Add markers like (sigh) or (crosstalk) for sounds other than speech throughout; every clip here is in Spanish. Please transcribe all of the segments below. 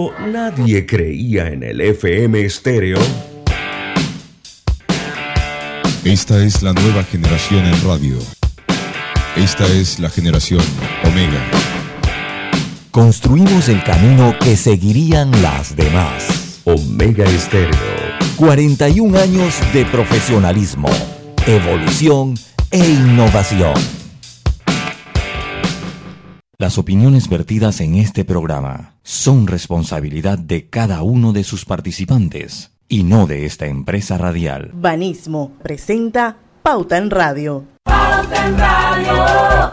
Cuando nadie creía en el FM estéreo. Esta es la nueva generación en radio. Esta es la generación Omega. Construimos el camino que seguirían las demás. Omega Estéreo. 41 años de profesionalismo, evolución e innovación. Las opiniones vertidas en este programa son responsabilidad de cada uno de sus participantes y no de esta empresa radial. Banismo presenta Pauta en Radio. Pauta en Radio.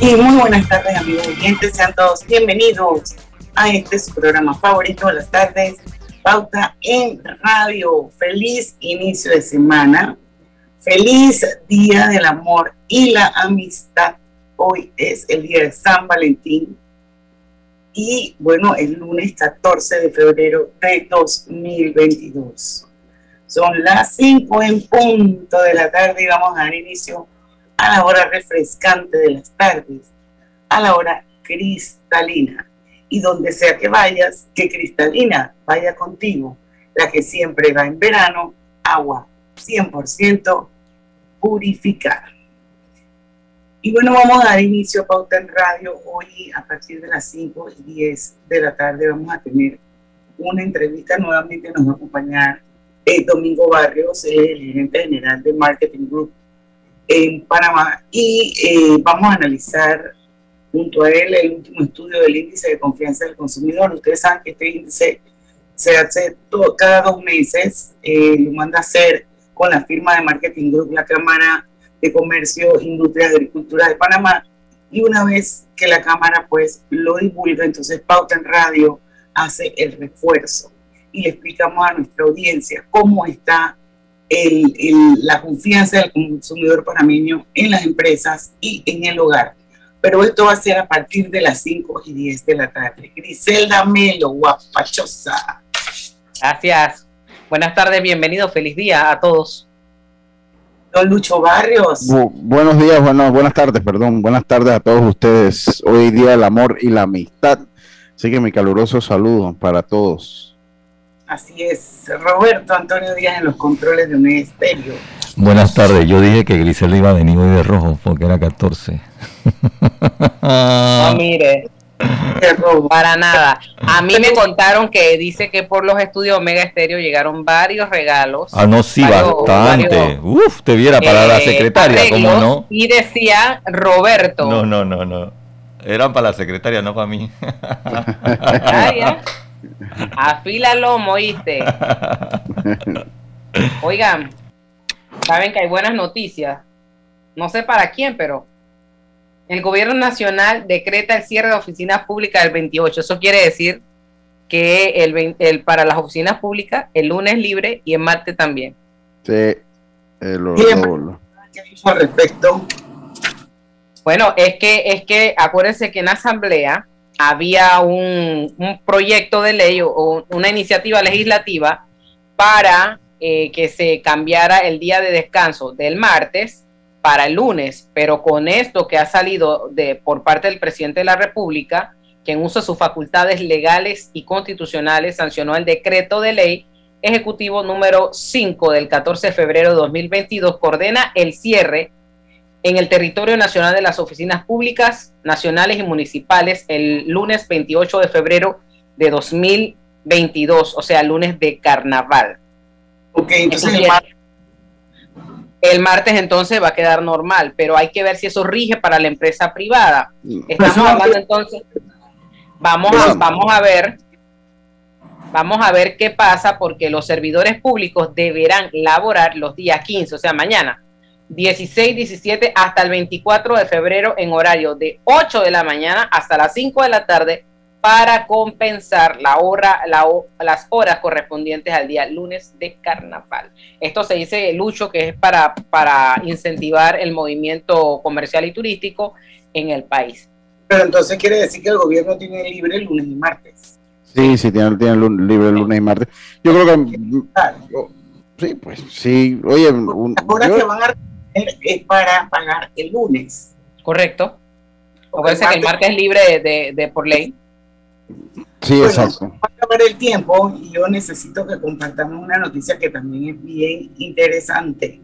Y muy buenas tardes, amigos oyentes. Sean todos bienvenidos a este su programa favorito de las tardes, Pauta en Radio. Feliz inicio de semana. Feliz Día del Amor y la Amistad. Hoy es el día de San Valentín. Y bueno, el lunes 14 de febrero de 2022. Son las 5 en punto de la tarde y vamos a dar inicio a la hora refrescante de las tardes, a la hora cristalina. Y donde sea que vayas, que cristalina vaya contigo, la que siempre va en verano, agua 100% purificada. Y bueno, vamos a dar inicio a Pauta en Radio. Hoy a partir de las 5 y 10 de la tarde vamos a tener una entrevista. Nuevamente nos va a acompañar el Domingo Barrios, el gerente general de Marketing Group en Panamá y eh, vamos a analizar junto a él el último estudio del índice de confianza del consumidor. Ustedes saben que este índice se hace todo, cada dos meses, eh, lo manda a hacer con la firma de Marketing Group, la Cámara de Comercio, Industria y Agricultura de Panamá. Y una vez que la Cámara pues lo divulga, entonces Pauta en Radio hace el refuerzo y le explicamos a nuestra audiencia cómo está el, la confianza del consumidor panameño en las empresas y en el hogar. Pero esto va a ser a partir de las 5 y 10 de la tarde. Griselda Melo, guapachosa. Gracias. Buenas tardes, bienvenido, feliz día a todos. Don Lucho Barrios. buenos días, bueno, buenas tardes, perdón. Buenas tardes a todos ustedes. Hoy día del amor y la amistad. Así que mi caluroso saludo para todos. Así es, Roberto Antonio Díaz en los controles de un estéreo. Buenas tardes, yo dije que Griselda iba a venir hoy de rojo porque era 14. No, (laughs) mire, para nada. A mí me contaron que dice que por los estudios Omega Estéreo llegaron varios regalos. Ah, no, sí, bastante. Uf, te viera para la eh, secretaria, ¿cómo no? Y decía Roberto. No, no, no, no. Eran para la secretaria, no para mí. (laughs) Afila lomo, ¿oíste? Oigan, saben que hay buenas noticias. No sé para quién, pero el gobierno nacional decreta el cierre de oficinas públicas el 28. Eso quiere decir que el, para las oficinas públicas el lunes libre y el martes también. Sí, al respecto? Bueno, es que es que acuérdense que en asamblea había un, proyecto de ley o una iniciativa legislativa para eh, que se cambiara el día de descanso del martes para el lunes, pero con esto que ha salido de, por parte del presidente de la República, quien usa sus facultades legales y constitucionales, sancionó el decreto de ley ejecutivo número 5 del 14 de febrero de 2022, que ordena el cierre en el territorio nacional de las oficinas públicas, nacionales y municipales el lunes 28 de febrero de 2022, o sea, lunes de carnaval. Ok, entonces el, martes entonces va a quedar normal, pero hay que ver si eso rige para la empresa privada. Estamos hablando entonces, vamos a, vamos a ver, vamos a ver qué pasa porque los servidores públicos deberán laborar los días 15, o sea, mañana 16, 17 hasta el 24 de febrero en horario de 8 de la mañana hasta las 5 de la tarde para compensar la hora, las horas correspondientes al día lunes de carnaval. Esto se dice, Lucho, que es para, para incentivar el movimiento comercial y turístico en el país. Pero entonces quiere decir que el gobierno tiene libre lunes y martes. Sí, sí, tienen, tienen libre lunes y martes. Yo creo que. Sí, pues sí. Oye, ahora se van a es para pagar el lunes. Correcto. O puede ser que el martes es libre de, de, por ley. Sí, exacto. Para ver el tiempo, yo necesito que compartamos una noticia que también es bien interesante.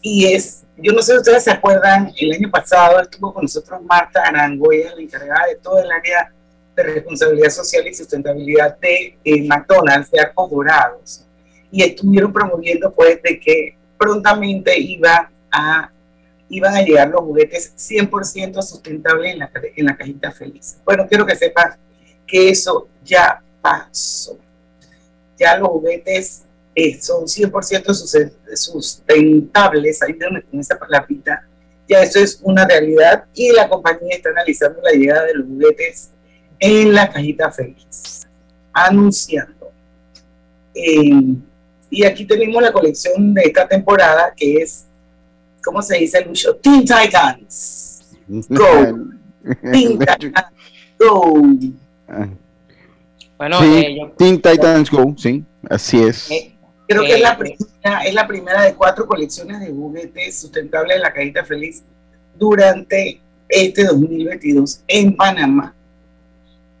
Y es, yo no sé si ustedes se acuerdan, el año pasado estuvo con nosotros Marta Arango, ella es la encargada de todo el área de responsabilidad social y sustentabilidad de eh, McDonald's de Arcos Dorados. Y estuvieron promoviendo pues de que prontamente iba a, iban a llegar los juguetes 100% sustentables en la, en la cajita feliz. Bueno, quiero que sepas que eso ya pasó. Ya los juguetes eh, son 100% sustentables, ahí con esa palabrita, ya eso es una realidad y la compañía está analizando la llegada de los juguetes en la cajita feliz, anunciando. Eh, y aquí tenemos la colección de esta temporada que es, ¿cómo se dice, Lucho? Teen Titans. Go. (laughs) Teen (laughs) Titans. Go. Bueno, sí, Teen Titans Go, sí, así es. Eh, creo que es la, primera, es la primera de cuatro colecciones de juguetes sustentables de la cajita feliz durante este 2022 en Panamá.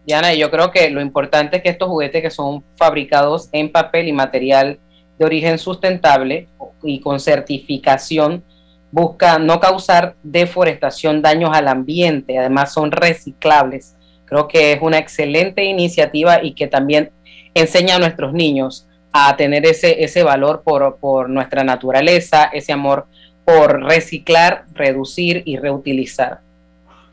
Diana, yo creo que lo importante es que estos juguetes que son fabricados en papel y material de origen sustentable y con certificación busca no causar deforestación, daños al ambiente, además son reciclables. Creo que es una excelente iniciativa y que también enseña a nuestros niños a tener ese, ese valor por, por nuestra naturaleza, ese amor por reciclar, reducir y reutilizar.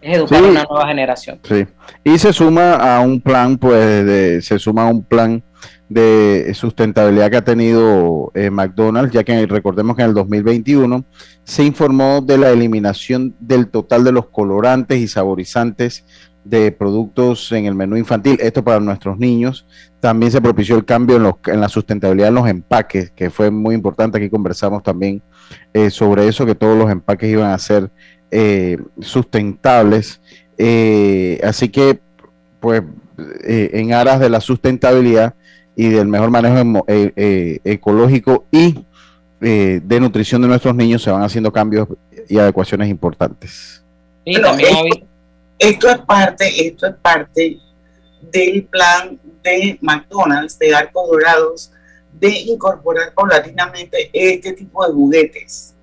Es educar a una nueva generación. Sí. Y se suma a un plan, pues, de, se suma a un plan de sustentabilidad que ha tenido eh, McDonald's, ya que recordemos que en el 2021 se informó de la eliminación del total de los colorantes y saborizantes de productos en el menú infantil, esto para nuestros niños. También se propició el cambio en, los, en la sustentabilidad en los empaques, que fue muy importante. Aquí conversamos también eh, sobre eso, que todos los empaques iban a ser eh, sustentables. así que, pues, en aras de la sustentabilidad, y del mejor manejo eh, eh, ecológico y eh, de nutrición de nuestros niños se van haciendo cambios y adecuaciones importantes. esto, es parte, esto es parte del plan de McDonald's de Arcos Dorados de incorporar paulatinamente este tipo de juguetes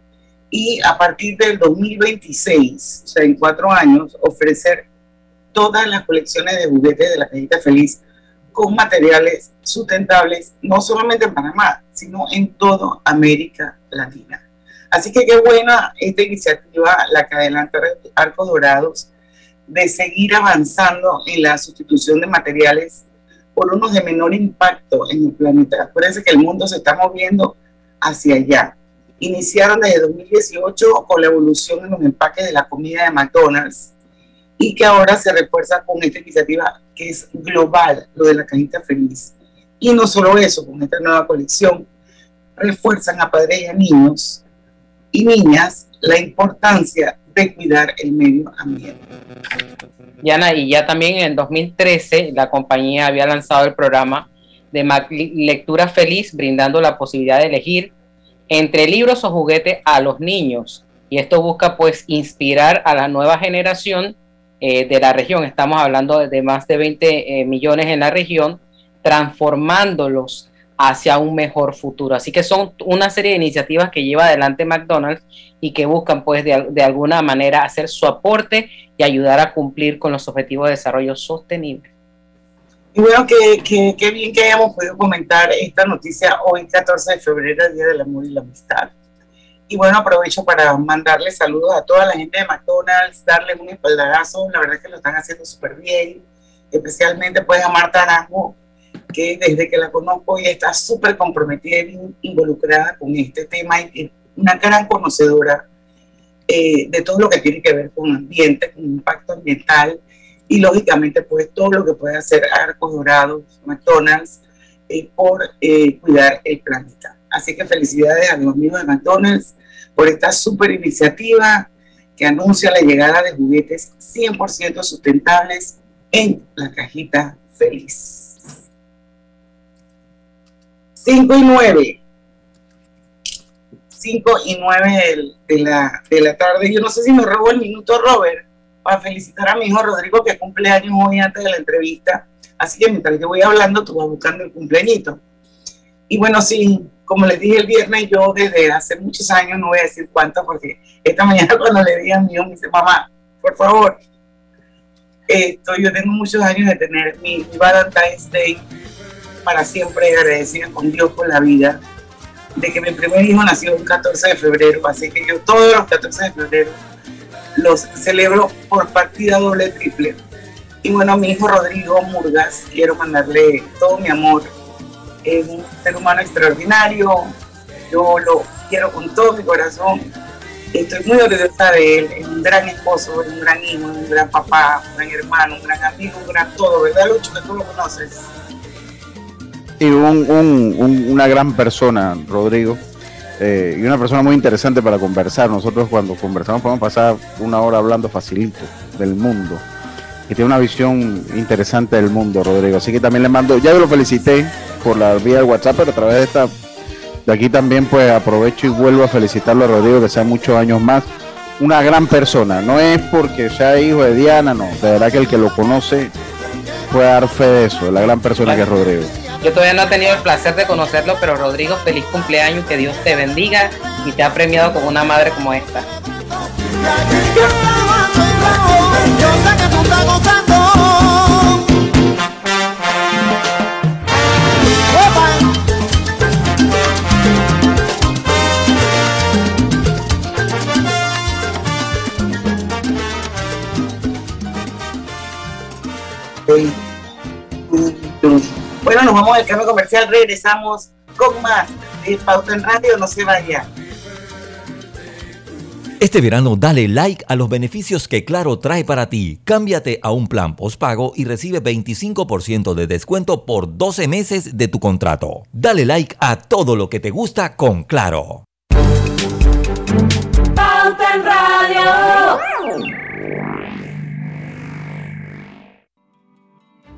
y a partir del 2026, o sea, en cuatro años, ofrecer todas las colecciones de juguetes de la cajita feliz con materiales sustentables, no solamente en Panamá, sino en toda América Latina. Así que qué buena esta iniciativa, la que adelanta Arcos Dorados, de seguir avanzando en la sustitución de materiales por unos de menor impacto en el planeta. Acuérdense que el mundo se está moviendo hacia allá. Iniciaron desde 2018 con la evolución en los empaques de la comida de McDonald's y que ahora se refuerza con esta iniciativa es global, lo de la cajita feliz. Y no solo eso, con esta nueva colección, refuerzan a padres y a niños y niñas la importancia de cuidar el medio ambiente. Yana, y ya también en 2013 la compañía había lanzado el programa de Lectura Feliz, brindando la posibilidad de elegir entre libros o juguetes a los niños. Y esto busca pues inspirar a la nueva generación eh, de la región, estamos hablando de más de 20 eh, millones en la región, transformándolos hacia un mejor futuro. Así que son una serie de iniciativas que lleva adelante McDonald's y que buscan pues de, alguna manera hacer su aporte y ayudar a cumplir con los objetivos de desarrollo sostenible. Y bueno, qué que, bien que hayamos podido comentar esta noticia hoy, 14 de febrero, Día del Amor y la Amistad. Y bueno, aprovecho para mandarle saludos a toda la gente de McDonald's, darle un espaldarazo, la verdad es que lo están haciendo súper bien, especialmente pues a Marta Arango, que desde que la conozco ya está súper comprometida y involucrada con este tema y una gran conocedora eh, de todo lo que tiene que ver con ambiente, con impacto ambiental y lógicamente pues todo lo que puede hacer Arcos Dorados, McDonald's, eh, por eh, cuidar el planeta. Así que felicidades a los amigos de McDonald's por esta super iniciativa que anuncia la llegada de juguetes 100% sustentables en la cajita feliz. 5 y 9. 5 y 9 de, la, de la tarde. Yo no sé si me robo el minuto, Robert, para felicitar a mi hijo Rodrigo, que cumple años hoy antes de la entrevista. Así que mientras yo voy hablando, tú vas buscando el cumpleañito. Y bueno, sí, como les dije el viernes, yo desde hace muchos años, no voy a decir cuánto, porque esta (laughs) mañana cuando le dije a mi hijo, me dice, mamá, por favor, esto, yo tengo muchos años de tener mi, mi Valentine's Day para siempre agradecida con Dios por la vida, de que mi primer hijo nació el 14 de febrero, así que yo todos los 14 de febrero los celebro por partida doble triple. Y bueno, mi hijo Rodrigo Murgas, quiero mandarle todo mi amor. Es un ser humano extraordinario, yo lo quiero con todo mi corazón. Estoy muy orgullosa de él, es un gran esposo, un gran hijo, un gran papá, un gran hermano, un gran amigo, un gran todo, ¿verdad, Lucho? Que tú lo conoces. Y una gran persona, Rodrigo. Eh, y una persona muy interesante para conversar. Nosotros cuando conversamos podemos pasar una hora hablando facilito del mundo. Y tiene una visión interesante del mundo, Rodrigo. Así que también le mando, ya lo felicité por la vía de WhatsApp, pero a través de esta, de aquí también pues aprovecho y vuelvo a felicitarlo a Rodrigo, que sea muchos años más. Una gran persona, no es porque sea hijo de Diana, no, de verdad que el que lo conoce puede dar fe de eso, de la gran persona que es Rodrigo. Yo todavía no he tenido el placer de conocerlo, pero Rodrigo, feliz cumpleaños, que Dios te bendiga y te ha premiado con una madre como esta. Bueno, nos vamos al cambio comercial, regresamos con más de Pauta en Radio, no se vaya. Este verano dale like a los beneficios que Claro trae para ti. Cámbiate a un plan postpago y recibe 25% de descuento por 12 meses de tu contrato. Dale like a todo lo que te gusta con Claro. Radio.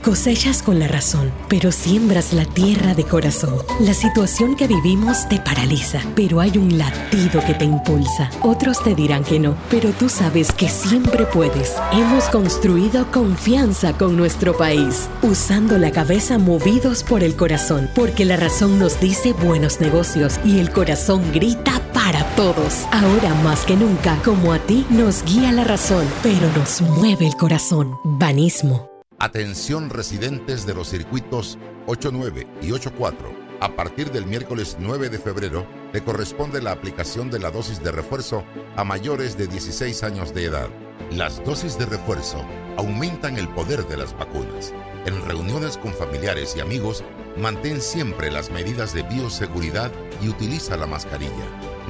Cosechas con la razón, pero siembras la tierra de corazón. La situación que vivimos te paraliza, pero hay un latido que te impulsa. Otros te dirán que no, pero tú sabes que siempre puedes. Hemos construido confianza con nuestro país, usando la cabeza movidos por el corazón, porque la razón nos dice buenos negocios y el corazón grita para todos. Ahora más que nunca, como a ti nos guía la razón, pero nos mueve el corazón. Banismo. Atención residentes de los circuitos 89 y 84. A partir del miércoles 9 de febrero le corresponde la aplicación de la dosis de refuerzo a mayores de 16 años de edad. Las dosis de refuerzo aumentan el poder de las vacunas. En reuniones con familiares y amigos, mantén siempre las medidas de bioseguridad y utiliza la mascarilla.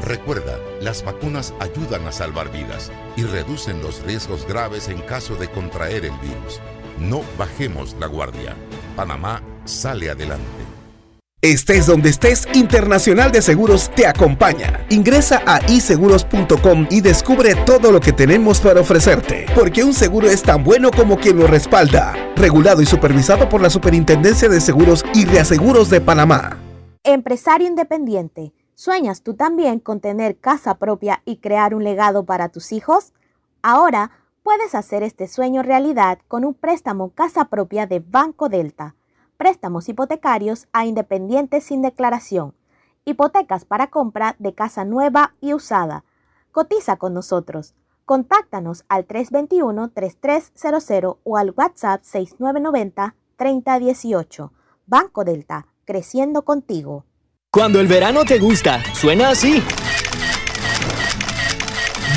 Recuerda, las vacunas ayudan a salvar vidas y reducen los riesgos graves en caso de contraer el virus. No bajemos la guardia. Panamá sale adelante. Estés donde estés, Internacional de Seguros te acompaña. Ingresa a iseguros.com y descubre todo lo que tenemos para ofrecerte, porque un seguro es tan bueno como quien lo respalda. Regulado y supervisado por la Superintendencia de Seguros y Reaseguros de Panamá. Empresario independiente, ¿sueñas tú también con tener casa propia y crear un legado para tus hijos? Ahora, Puedes hacer este sueño realidad con un préstamo casa propia de Banco Delta. Préstamos hipotecarios a independientes sin declaración. Hipotecas para compra de casa nueva y usada. Cotiza con nosotros. Contáctanos al 321-3300 o al WhatsApp 6990-3018. Banco Delta, creciendo contigo. Cuando el verano te gusta, suena así.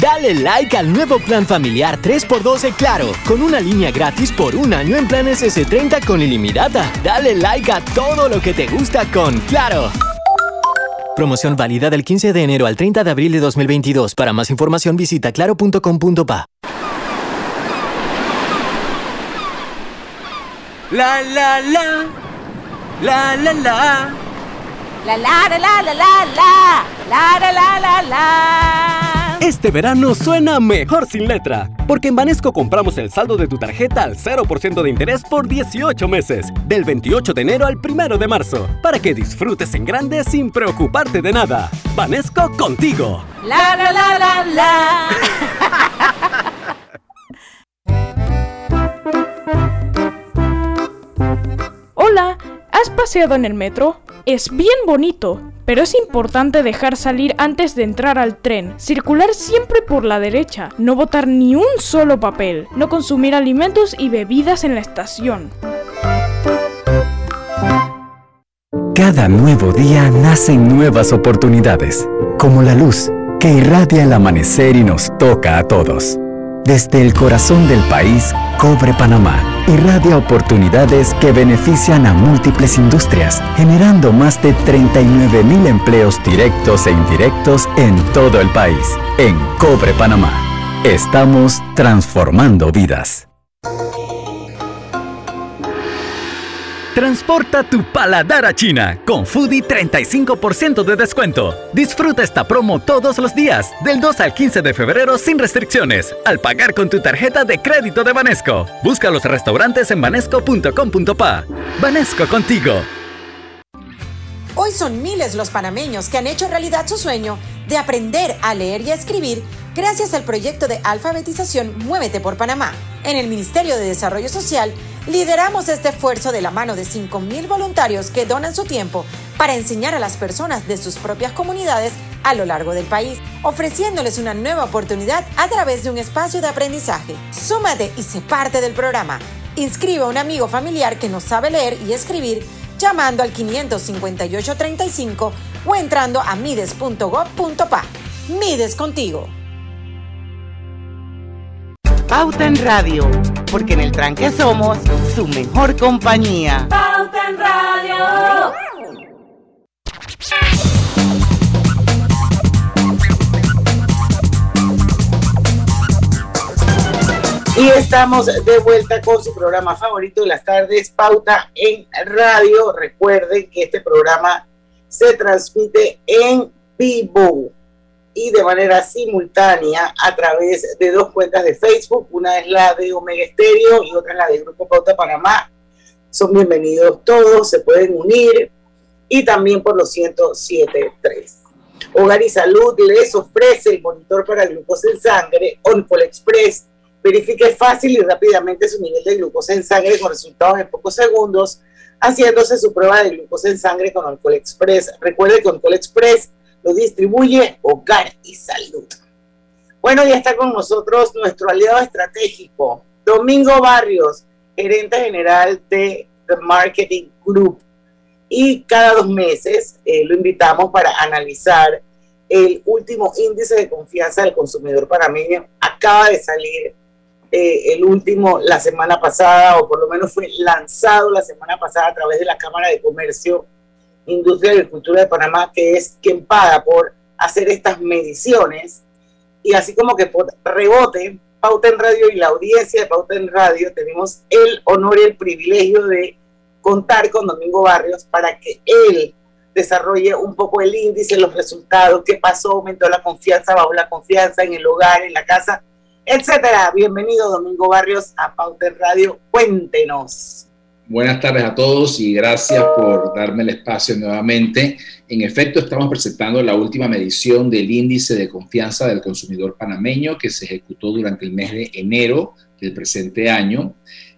Dale like al nuevo plan familiar 3x12 Claro, con una línea gratis por un año en planes S30 con ilimitada. Dale like a todo lo que te gusta con Claro. Promoción válida del 15 de enero al 30 de abril de 2022. Para más información visita claro.com.pa. La la la. La la la. La la la la la la la. La la la la la. Este verano suena mejor sin letra, porque en Banesco compramos el saldo de tu tarjeta al 0% de interés por 18 meses, del 28 de enero al 1 de marzo, para que disfrutes en grande sin preocuparte de nada. Banesco contigo. La la la la la. Hola, ¿has paseado en el metro? Es bien bonito, pero es importante dejar salir antes de entrar al tren, circular siempre por la derecha, no botar ni un solo papel, no consumir alimentos y bebidas en la estación. Cada nuevo día nacen nuevas oportunidades, como la luz que irradia el amanecer y nos toca a todos. Desde el corazón del país, Cobre Panamá irradia oportunidades que benefician a múltiples industrias, generando más de 39 mil empleos directos e indirectos en todo el país. En Cobre Panamá, estamos transformando vidas. Transporta tu paladar a China con Foodie 35% de descuento. Disfruta esta promo todos los días, del 2 al 15 de febrero sin restricciones, al pagar con tu tarjeta de crédito de Banesco. Busca los restaurantes en banesco.com.pa. Banesco contigo. Hoy son miles los panameños que han hecho realidad su sueño de aprender a leer y a escribir gracias al proyecto de alfabetización Muévete por Panamá. En el Ministerio de Desarrollo Social lideramos este esfuerzo de la mano de 5.000 voluntarios que donan su tiempo para enseñar a las personas de sus propias comunidades a lo largo del país, ofreciéndoles una nueva oportunidad a través de un espacio de aprendizaje. Súmate y sé parte del programa. Inscribe a un amigo familiar que no sabe leer y escribir llamando al 55835 o entrando a mides.gov.pa. Mides contigo. Pauta en Radio, porque en el tranque somos su mejor compañía. Pauta en Radio. Y estamos de vuelta con su programa favorito de las tardes, Pauta en Radio. Recuerden que este programa se transmite en vivo y de manera simultánea a través de dos cuentas de Facebook. Una es la de Omega Estéreo y otra es la de Grupo Pauta Panamá. Son bienvenidos todos, se pueden unir y también por los 107.3. Hogar y Salud les ofrece el monitor para glucosa en sangre, Oncol Express. Verifique fácil y rápidamente su nivel de glucosa en sangre con resultados en pocos segundos, haciéndose su prueba de glucosa en sangre con Oncol Express. Recuerde que Oncol Express lo distribuye Hogar y Salud. Bueno, ya está con nosotros nuestro aliado estratégico, Domingo Barrios, gerente general de The Marketing Group. Y cada dos meses eh, lo invitamos para analizar el último índice de confianza del consumidor panameño. Acaba de salir eh, el último la semana pasada, o por lo menos fue lanzado la semana pasada a través de la Cámara de Comercio Industria y Agricultura de Panamá, que es quien paga por hacer estas mediciones. Y así como que por rebote, Pauta en Radio y la audiencia de Pauta en Radio tenemos el honor y el privilegio de contar con Domingo Barrios para que él desarrolle un poco el índice, los resultados, qué pasó, aumentó la confianza, bajó la confianza en el hogar, en la casa, etcétera. Bienvenido Domingo Barrios a Pauta en Radio. Cuéntenos. Buenas tardes a todos y gracias por darme el espacio nuevamente. En efecto, estamos presentando la última medición del índice de confianza del consumidor panameño que se ejecutó durante el mes de enero del presente año,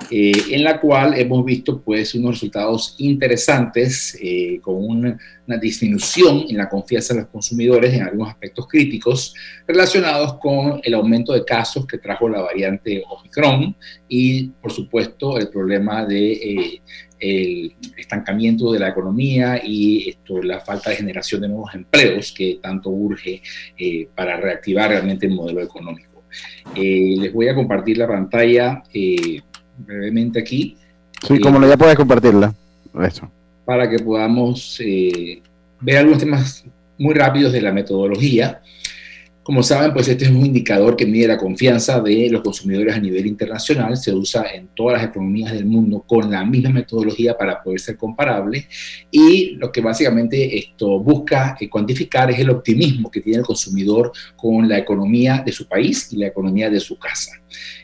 eh, en la cual hemos visto pues unos resultados interesantes eh, con una, una, disminución en la confianza de los consumidores en algunos aspectos críticos relacionados con el aumento de casos que trajo la variante Omicron y por supuesto el problema de eh, el estancamiento de la economía y esto, la falta de generación de nuevos empleos que tanto urge para reactivar realmente el modelo económico. Eh, les voy a compartir la pantalla eh, brevemente aquí. Sí, como no, ya puedes compartirla. Eso. Para que podamos ver algunos temas muy rápidos de la metodología. Como saben, pues este es un indicador que mide la confianza de los consumidores a nivel internacional. Se usa en todas las economías del mundo con la misma metodología para poder ser comparable. Y lo que básicamente esto busca eh, cuantificar es el optimismo que tiene el consumidor con la economía de su país y la economía de su casa.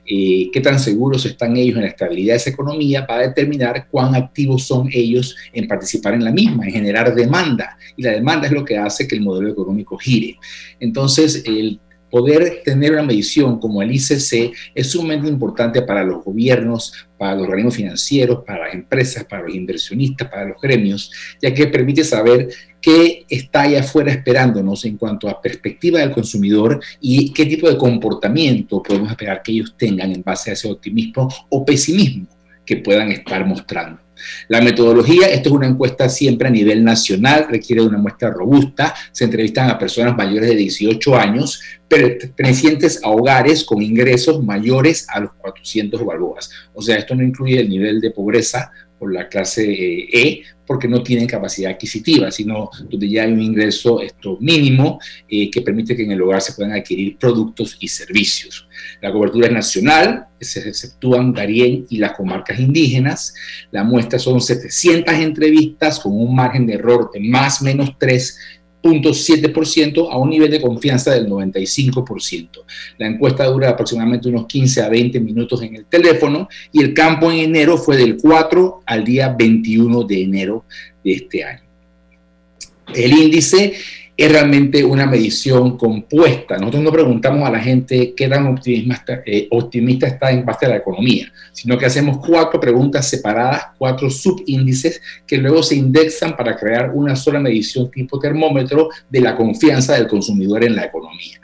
Eh, qué tan seguros están ellos en la estabilidad de esa economía para determinar cuán activos son ellos en participar en la misma, en generar demanda. Y la demanda es lo que hace que el modelo económico gire. Entonces, el poder tener una medición como el ICC es sumamente importante para los gobiernos, para los organismos financieros, para las empresas, para los inversionistas, para los gremios, ya que permite saber qué está allá afuera esperándonos en cuanto a perspectiva del consumidor y qué tipo de comportamiento podemos esperar que ellos tengan en base a ese optimismo o pesimismo que puedan estar mostrando. La metodología, esto es una encuesta siempre a nivel nacional, requiere de una muestra robusta, se entrevistan a personas mayores de 18 años, pertenecientes a hogares con ingresos mayores a los 400 balboas. O sea, esto no incluye el nivel de pobreza por la clase eh, E, porque no tienen capacidad adquisitiva, sino donde ya hay un ingreso esto mínimo eh, que permite que en el hogar se puedan adquirir productos y servicios. La cobertura es nacional, se exceptúan Darién y las comarcas indígenas. La muestra son 700 entrevistas con un margen de error de más o menos 3 0.7% a un nivel de confianza del 95%. La encuesta dura aproximadamente unos 15 a 20 minutos en el teléfono y el campo en enero fue del 4 al día 21 de enero de este año. El índice es realmente una medición compuesta. Nosotros no preguntamos a la gente qué tan optimista, eh, optimista está en base a la economía, sino que hacemos cuatro preguntas separadas, cuatro subíndices que luego se indexan para crear una sola medición tipo termómetro de la confianza del consumidor en la economía.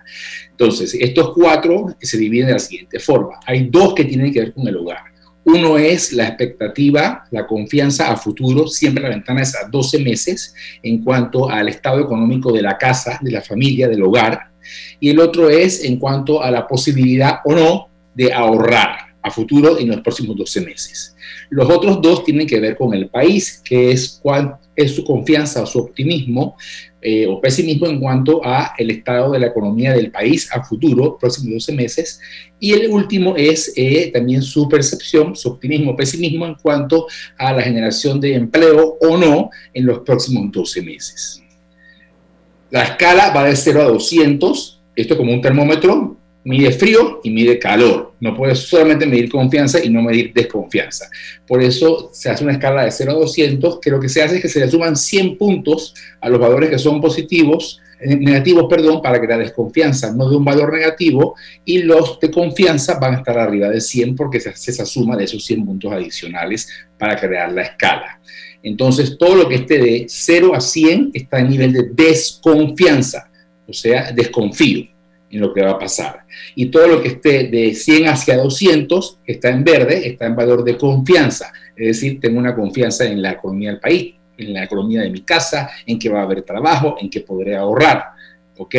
Entonces, estos cuatro se dividen de la siguiente forma. Hay dos que tienen que ver con el hogar. Uno es la expectativa, la confianza a futuro, siempre la ventana es a 12 meses en cuanto al estado económico de la casa, de la familia, del hogar. Y el otro es en cuanto a la posibilidad o no de ahorrar a futuro en los próximos 12 meses. Los otros dos tienen que ver con el país, que es cuál es su confianza su optimismo eh, o pesimismo en cuanto a el estado de la economía del país a futuro, próximos 12 meses. Y el último es eh, también su percepción, su optimismo pesimismo en cuanto a la generación de empleo o no en los próximos 12 meses. La escala va de 0 a 200, esto como un termómetro, mide frío y mide calor. No puedes solamente medir confianza y no medir desconfianza. Por eso se hace una escala de 0 a 200, que lo que se hace es que se le suman 100 puntos a los valores que son positivos, eh, negativos, perdón, para que la desconfianza no dé un valor negativo y los de confianza van a estar arriba de 100 porque se hace esa suma de esos 100 puntos adicionales para crear la escala. Entonces, todo lo que esté de 0 a 100 está en nivel de desconfianza, o sea, desconfío en lo que va a pasar. Y todo lo que esté de 100 hacia 200 está en verde, está en valor de confianza. Es decir, tengo una confianza en la economía del país, en la economía de mi casa, en que va a haber trabajo, en que podré ahorrar. ¿Ok?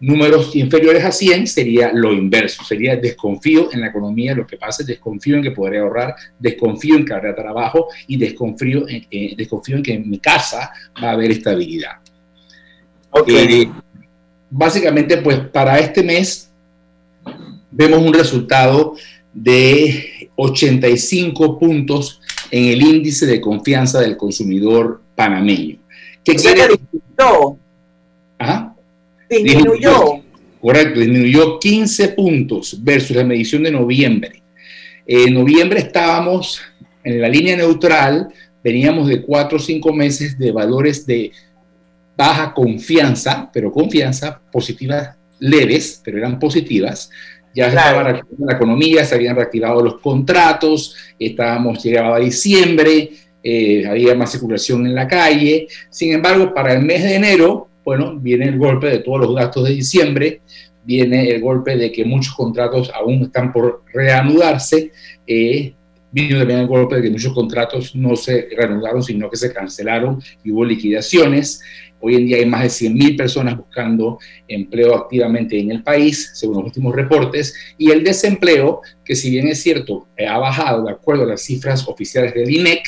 Números inferiores a 100 sería lo inverso, sería desconfío en la economía, lo que pasa es desconfío en que podré ahorrar, desconfío en que habrá trabajo y desconfío en, eh, desconfío en que en mi casa va a haber estabilidad. Okay. Eh, básicamente, pues para este mes vemos un resultado de 85 puntos en el índice de confianza del consumidor panameño. ¿Qué quiere disminuyó. Ajá. Disminuyó. Correcto, disminuyó 15 puntos versus la medición de noviembre. En noviembre estábamos en la línea neutral, veníamos de 4 o 5 meses de valores de baja confianza, pero confianza, positivas leves, pero eran positivas. Ya estaba reactivando la economía, se habían reactivado los contratos, estábamos llegaba a diciembre, eh, había más circulación en la calle. Sin embargo, para el mes de enero, bueno, viene el golpe de todos los gastos de diciembre, viene el golpe de que muchos contratos aún están por reanudarse. Eh, vino también el golpe de que muchos contratos no se reanudaron, sino que se cancelaron y hubo liquidaciones. Hoy en día hay más de 100.000 personas buscando empleo activamente en el país, según los últimos reportes, y el desempleo, que si bien es cierto, eh, ha bajado de acuerdo a las cifras oficiales del INEC,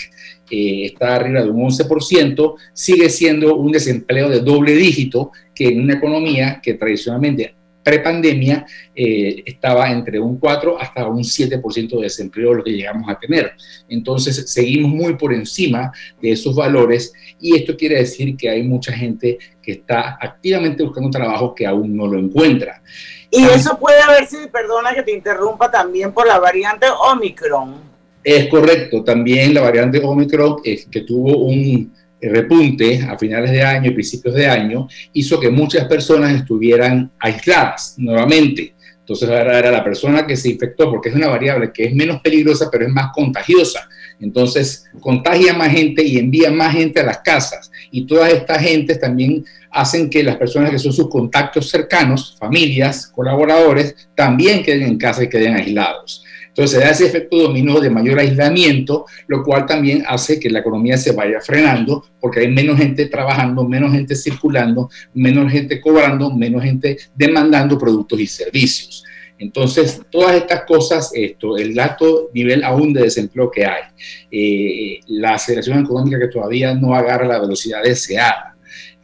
está arriba de un 11%, sigue siendo un desempleo de doble dígito que en una economía que tradicionalmente prepandemia eh, estaba entre un 4 hasta un 7% de desempleo lo que llegamos a tener. Entonces seguimos muy por encima de esos valores y esto quiere decir que hay mucha gente que está activamente buscando trabajo que aún no lo encuentra. Y eso puede haber sido, perdona que te interrumpa, también por la variante Omicron. Es correcto, también la variante Omicron es que tuvo un repunte a finales de año y principios de año hizo que muchas personas estuvieran aisladas nuevamente. Entonces ahora era la persona que se infectó, porque es una variable que es menos peligrosa, pero es más contagiosa. Entonces contagia más gente y envía más gente a las casas. Y todas estas gentes también hacen que las personas que son sus contactos cercanos, familias, colaboradores, también queden en casa y queden aislados. Entonces se da ese efecto dominó de mayor aislamiento, lo cual también hace que la economía se vaya frenando porque hay menos gente trabajando, menos gente circulando, menos gente cobrando, menos gente demandando productos y servicios. Entonces, todas estas cosas, esto, el alto nivel aún de desempleo que hay, eh, la aceleración económica que todavía no agarra la velocidad deseada,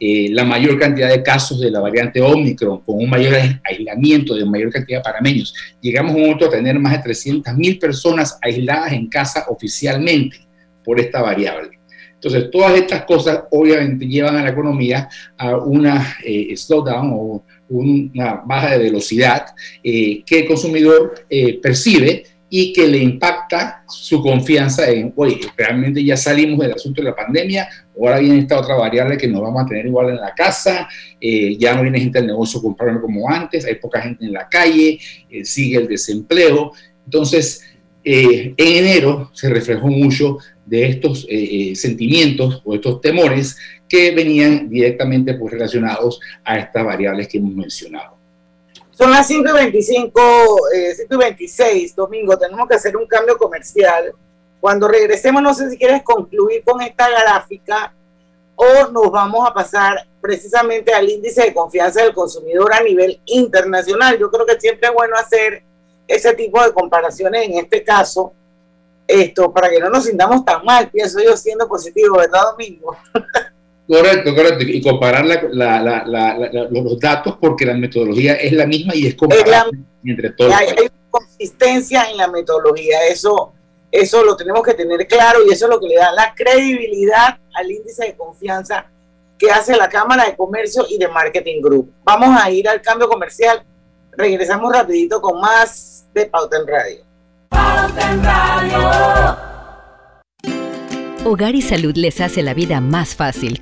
eh, la mayor cantidad de casos de la variante Omicron, con un mayor aislamiento de mayor cantidad de parameños. Llegamos a un momento a tener más de 300 mil personas aisladas en casa oficialmente por esta variable. Entonces, todas estas cosas obviamente llevan a la economía a una eh, slowdown o una baja de velocidad eh, que el consumidor percibe y que le impacta su confianza en, oye, realmente ya salimos del asunto de la pandemia, ahora viene esta otra variable que nos vamos a tener igual en la casa, eh, ya no viene gente al negocio a comprarme como antes, hay poca gente en la calle, eh, sigue el desempleo. Entonces, eh, en enero se reflejó mucho de estos sentimientos o estos temores que venían directamente pues, relacionados a estas variables que hemos mencionado. Son las 5 y 25, eh, 5 y 26, domingo. Tenemos que hacer un cambio comercial. Cuando regresemos, no sé si quieres concluir con esta gráfica o nos vamos a pasar precisamente al índice de confianza del consumidor a nivel internacional. Yo creo que siempre es bueno hacer ese tipo de comparaciones en este caso, esto para que no nos sintamos tan mal, pienso yo siendo positivo, ¿verdad, Domingo? (laughs) Correcto, correcto. Y comparar los datos porque la metodología es la misma y es comparable entre todos. Hay, hay, consistencia en la metodología, eso, eso lo tenemos que tener claro y eso es lo que le da la credibilidad al índice de confianza que hace la Cámara de Comercio y de Marketing Group. Vamos a ir al cambio comercial. Regresamos rapidito con más de Pauta en Radio. Pauta en Radio. Hogar y Salud les hace la vida más fácil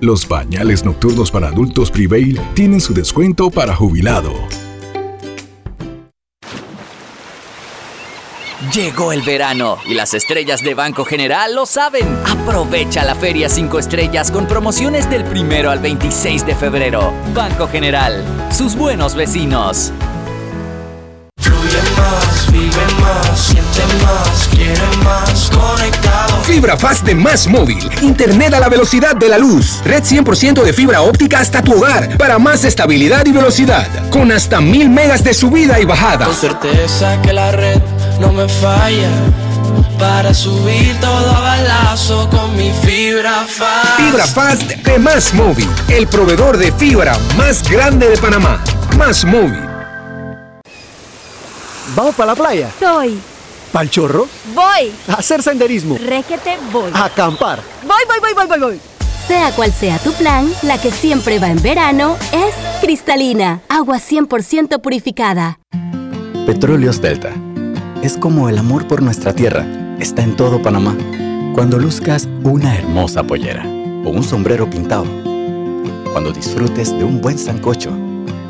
Los bañales nocturnos para adultos Prevail tienen su descuento para jubilado. Llegó el verano y las estrellas de Banco General lo saben. Aprovecha la Feria 5 Estrellas con promociones del primero al 26 de febrero. Banco General, sus buenos vecinos. Vive más, siente más, quiere más, conectado. Fibra Fast de Más Móvil. Internet a la velocidad de la luz. Red 100% de fibra óptica hasta tu hogar para más estabilidad y velocidad. Con hasta mil megas de subida y bajada. Con certeza que la red no me falla. Para subir todo a balazo con mi fibra fast. Fibra Fast de Más Móvil. El proveedor de fibra más grande de Panamá. Más Móvil. ¿Vamos para la playa? Soy. ¿Pal chorro? Voy. A hacer senderismo. Requete voy. A acampar. Voy, voy, voy, voy, voy, voy. Sea cual sea tu plan, la que siempre va en verano es cristalina, agua 100% purificada. Petróleos Delta. Es como el amor por nuestra tierra. Está en todo Panamá. Cuando luzcas una hermosa pollera o un sombrero pintado. Cuando disfrutes de un buen sancocho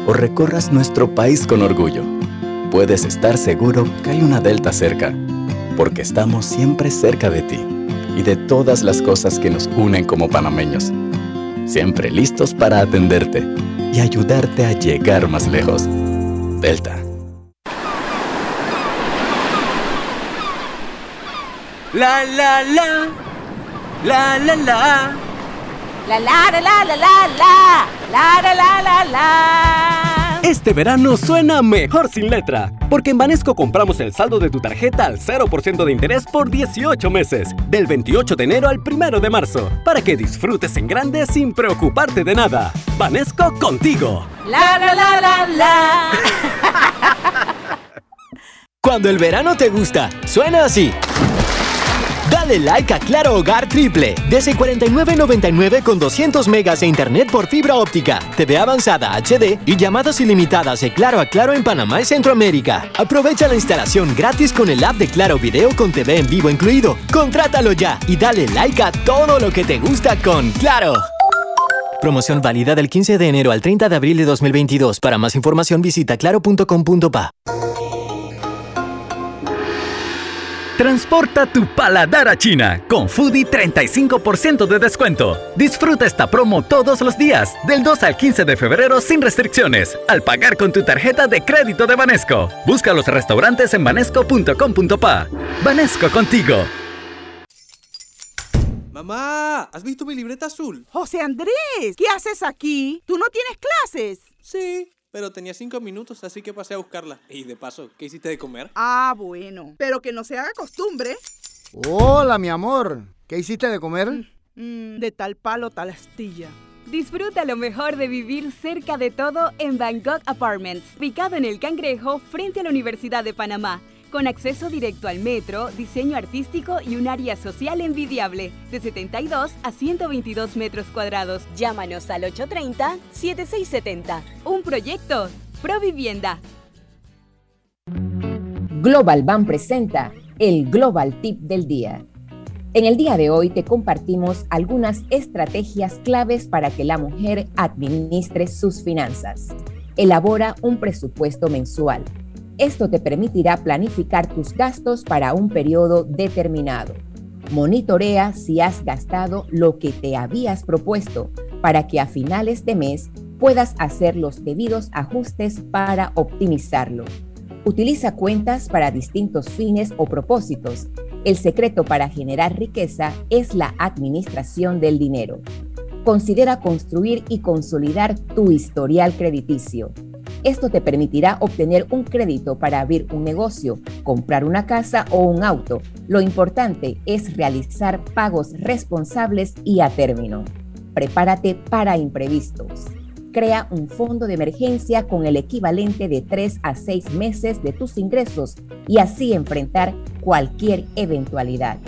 o recorras nuestro país con orgullo. Puedes estar seguro que hay una Delta cerca, porque estamos siempre cerca de ti y de todas las cosas que nos unen como panameños. Siempre listos para atenderte y ayudarte a llegar más lejos. Delta. La la la. La la la. La la la la la la la. La la la la la. Este verano suena mejor sin letra, porque en Banesco compramos el saldo de tu tarjeta al 0% de interés por 18 meses, del 28 de enero al 1 de marzo, para que disfrutes en grande sin preocuparte de nada. Banesco contigo. La la la la la. (laughs) Cuando el verano te gusta, suena así. Dale like a Claro Hogar Triple. Desde 49.99 con 200 megas de internet por fibra óptica, TV avanzada HD y llamadas ilimitadas de Claro a Claro en Panamá y Centroamérica. Aprovecha la instalación gratis con el app de Claro Video con TV en vivo incluido. Contrátalo ya y dale like a todo lo que te gusta con Claro. Promoción válida del 15 de enero al 30 de abril de 2022. Para más información visita claro.com.pa. Transporta tu paladar a China con Foodie 35% de descuento. Disfruta esta promo todos los días, del 2 al 15 de febrero sin restricciones, al pagar con tu tarjeta de crédito de Banesco. Busca los restaurantes en banesco.com.pa. Banesco contigo. Mamá, ¿has visto mi libreta azul? José Andrés, ¿qué haces aquí? ¿Tú no tienes clases? Sí, pero tenía cinco minutos, así que pasé a buscarla. Y de paso, ¿qué hiciste de comer? Ah, bueno. Pero que no se haga costumbre. Hola, mi amor. ¿Qué hiciste de comer? Mm, de tal palo, tal astilla. Disfruta lo mejor de vivir cerca de todo en Bangkok Apartments, ubicado en el Cangrejo frente a la Universidad de Panamá, con acceso directo al metro, diseño artístico y un área social envidiable, de 72 a 122 metros cuadrados. Llámanos al 830-7670. Un proyecto, Provivienda. Global Bank presenta el Global Tip del Día. En el día de hoy te compartimos algunas estrategias claves para que la mujer administre sus finanzas. Elabora un presupuesto mensual. Esto te permitirá planificar tus gastos para un periodo determinado. Monitorea si has gastado lo que te habías propuesto para que a finales de mes puedas hacer los debidos ajustes para optimizarlo. Utiliza cuentas para distintos fines o propósitos. El secreto para generar riqueza es la administración del dinero. Considera construir y consolidar tu historial crediticio. Esto te permitirá obtener un crédito para abrir un negocio, comprar una casa o un auto. Lo importante es realizar pagos responsables y a término. Prepárate para imprevistos. Crea un fondo de emergencia con el equivalente de 3 a 6 meses de tus ingresos y así enfrentar cualquier eventualidad.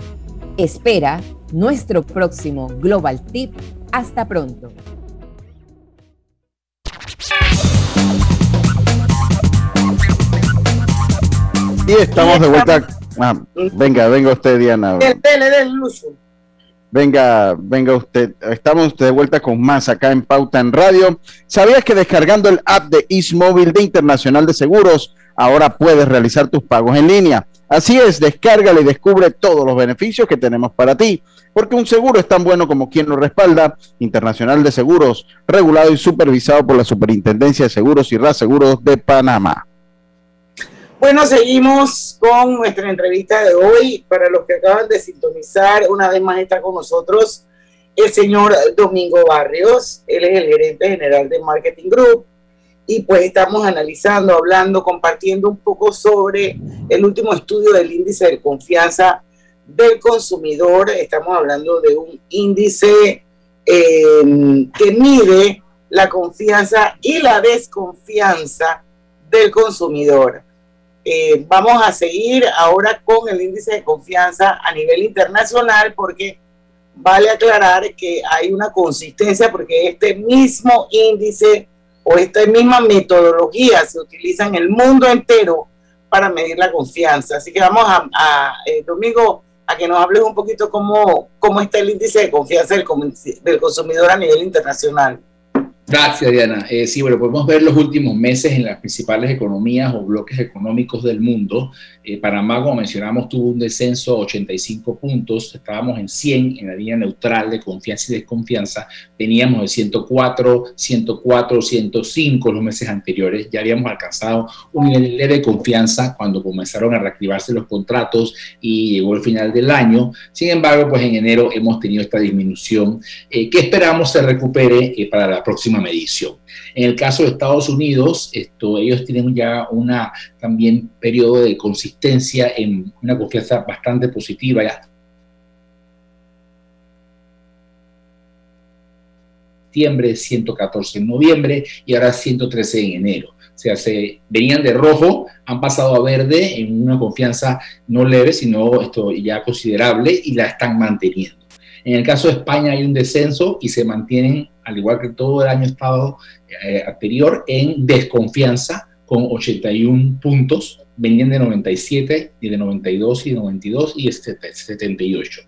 Espera nuestro próximo Global Tip. Hasta pronto. Y estamos de vuelta. Ah, venga, venga usted, Diana. Venga, venga usted. Estamos de vuelta con más acá en Pauta en Radio. ¿Sabías que descargando el app de Ismóvil de Internacional de Seguros, ahora puedes realizar tus pagos en línea? Así es, descárgale y descubre todos los beneficios que tenemos para ti. Porque un seguro es tan bueno como quien lo respalda. Internacional de Seguros, regulado y supervisado por la Superintendencia de Seguros y Reaseguros de Panamá. Bueno, seguimos con nuestra entrevista de hoy. Para los que acaban de sintonizar, una vez más está con nosotros el señor Domingo Barrios. Él es el gerente general de Marketing Group. Y pues estamos analizando, hablando, compartiendo un poco sobre el último estudio del índice de confianza del consumidor. Estamos hablando de un índice eh, que mide la confianza y la desconfianza del consumidor. Eh, vamos a seguir ahora con el índice de confianza a nivel internacional porque vale aclarar que hay una consistencia porque este mismo índice o esta misma metodología se utiliza en el mundo entero para medir la confianza. Así que vamos a, eh, Domingo, a que nos hables un poquito cómo, cómo está el índice de confianza del consumidor a nivel internacional. Gracias, Diana. Eh, sí, bueno, podemos ver los últimos meses en las principales economías o bloques económicos del mundo. Eh, Panamá, como mencionamos, tuvo un descenso a 85 puntos. Estábamos en 100 en la línea neutral de confianza y desconfianza. Veníamos de 104, 104, 105 los meses anteriores. Ya habíamos alcanzado un nivel de confianza cuando comenzaron a reactivarse los contratos y llegó el final del año. Sin embargo, pues en enero hemos tenido esta disminución eh, que esperamos se recupere para la próxima medición. En el caso de Estados Unidos, esto, ellos tienen ya una también periodo de consistencia en una confianza bastante positiva. Ya. septiembre, 114 en noviembre y ahora 113 en enero. O sea, se venían de rojo, han pasado a verde en una confianza no leve, sino esto ya considerable y la están manteniendo. En el caso de España hay un descenso y se mantienen, al igual que todo el año estado eh, anterior, en desconfianza con 81 puntos. Venían de 97 y de 92 y de 92 y de 78.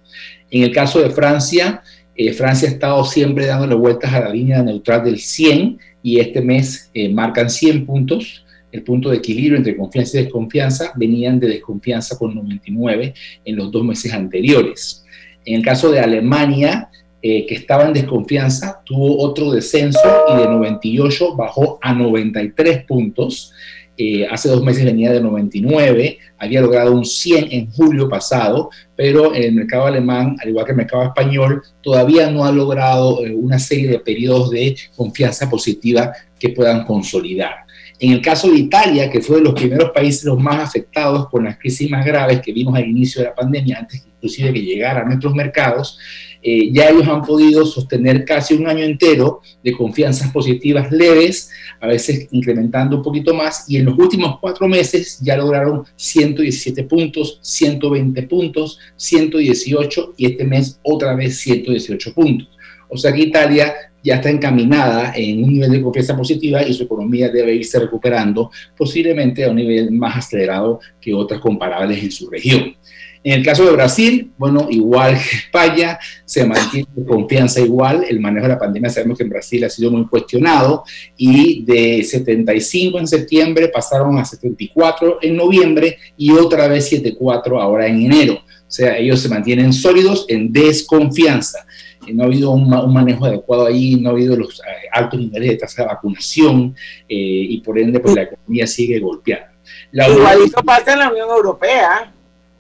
En el caso de Francia, eh, Francia ha estado siempre dándole vueltas a la línea neutral del 100 y este mes eh, marcan 100 puntos. El punto de equilibrio entre confianza y desconfianza venían de desconfianza con 99 en los dos meses anteriores. En el caso de Alemania, eh, que estaba en desconfianza, tuvo otro descenso y de 98 bajó a 93 puntos. Eh, hace dos meses venía de 99, había logrado un 100 en julio pasado, pero en el mercado alemán, al igual que el mercado español, todavía no ha logrado eh, una serie de periodos de confianza positiva que puedan consolidar. En el caso de Italia, que fue de los primeros países los más afectados con las crisis más graves que vimos al inicio de la pandemia, antes inclusive que llegara a nuestros mercados, eh, ya ellos han podido sostener casi un año entero de confianzas positivas leves, a veces incrementando un poquito más, y en los últimos cuatro meses ya lograron 117 puntos, 120 puntos, 118 y este mes otra vez 118 puntos. O sea que Italia ya está encaminada en un nivel de confianza positiva y su economía debe irse recuperando posiblemente a un nivel más acelerado que otras comparables en su región. En el caso de Brasil, bueno, igual que España, se mantiene confianza igual. El manejo de la pandemia sabemos que en Brasil ha sido muy cuestionado y de 75 en septiembre pasaron a 74 en noviembre y otra vez 74 ahora en enero. O sea, ellos se mantienen sólidos en desconfianza no ha habido un, manejo adecuado ahí, no ha habido los eh, altos niveles de tasa de vacunación eh, y por ende pues la economía sigue golpeada. La Igualito pasa en la Unión Europea.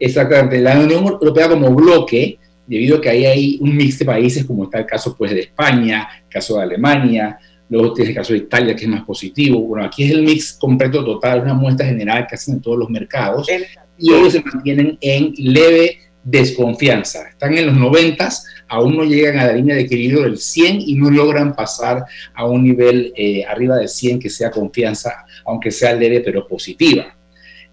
Exactamente, la Unión Europea como bloque, debido a que ahí hay un mix de países, como está el caso pues de España, el caso de Alemania, luego tiene el caso de Italia que es más positivo. Bueno, aquí es el mix completo total, una muestra general que hacen en todos los mercados y ellos se mantienen en leve desconfianza. Están en los 90, aún no llegan a la línea de equilibrio del 100 y no logran pasar a un nivel eh, arriba del 100 que sea confianza, aunque sea leve pero positiva.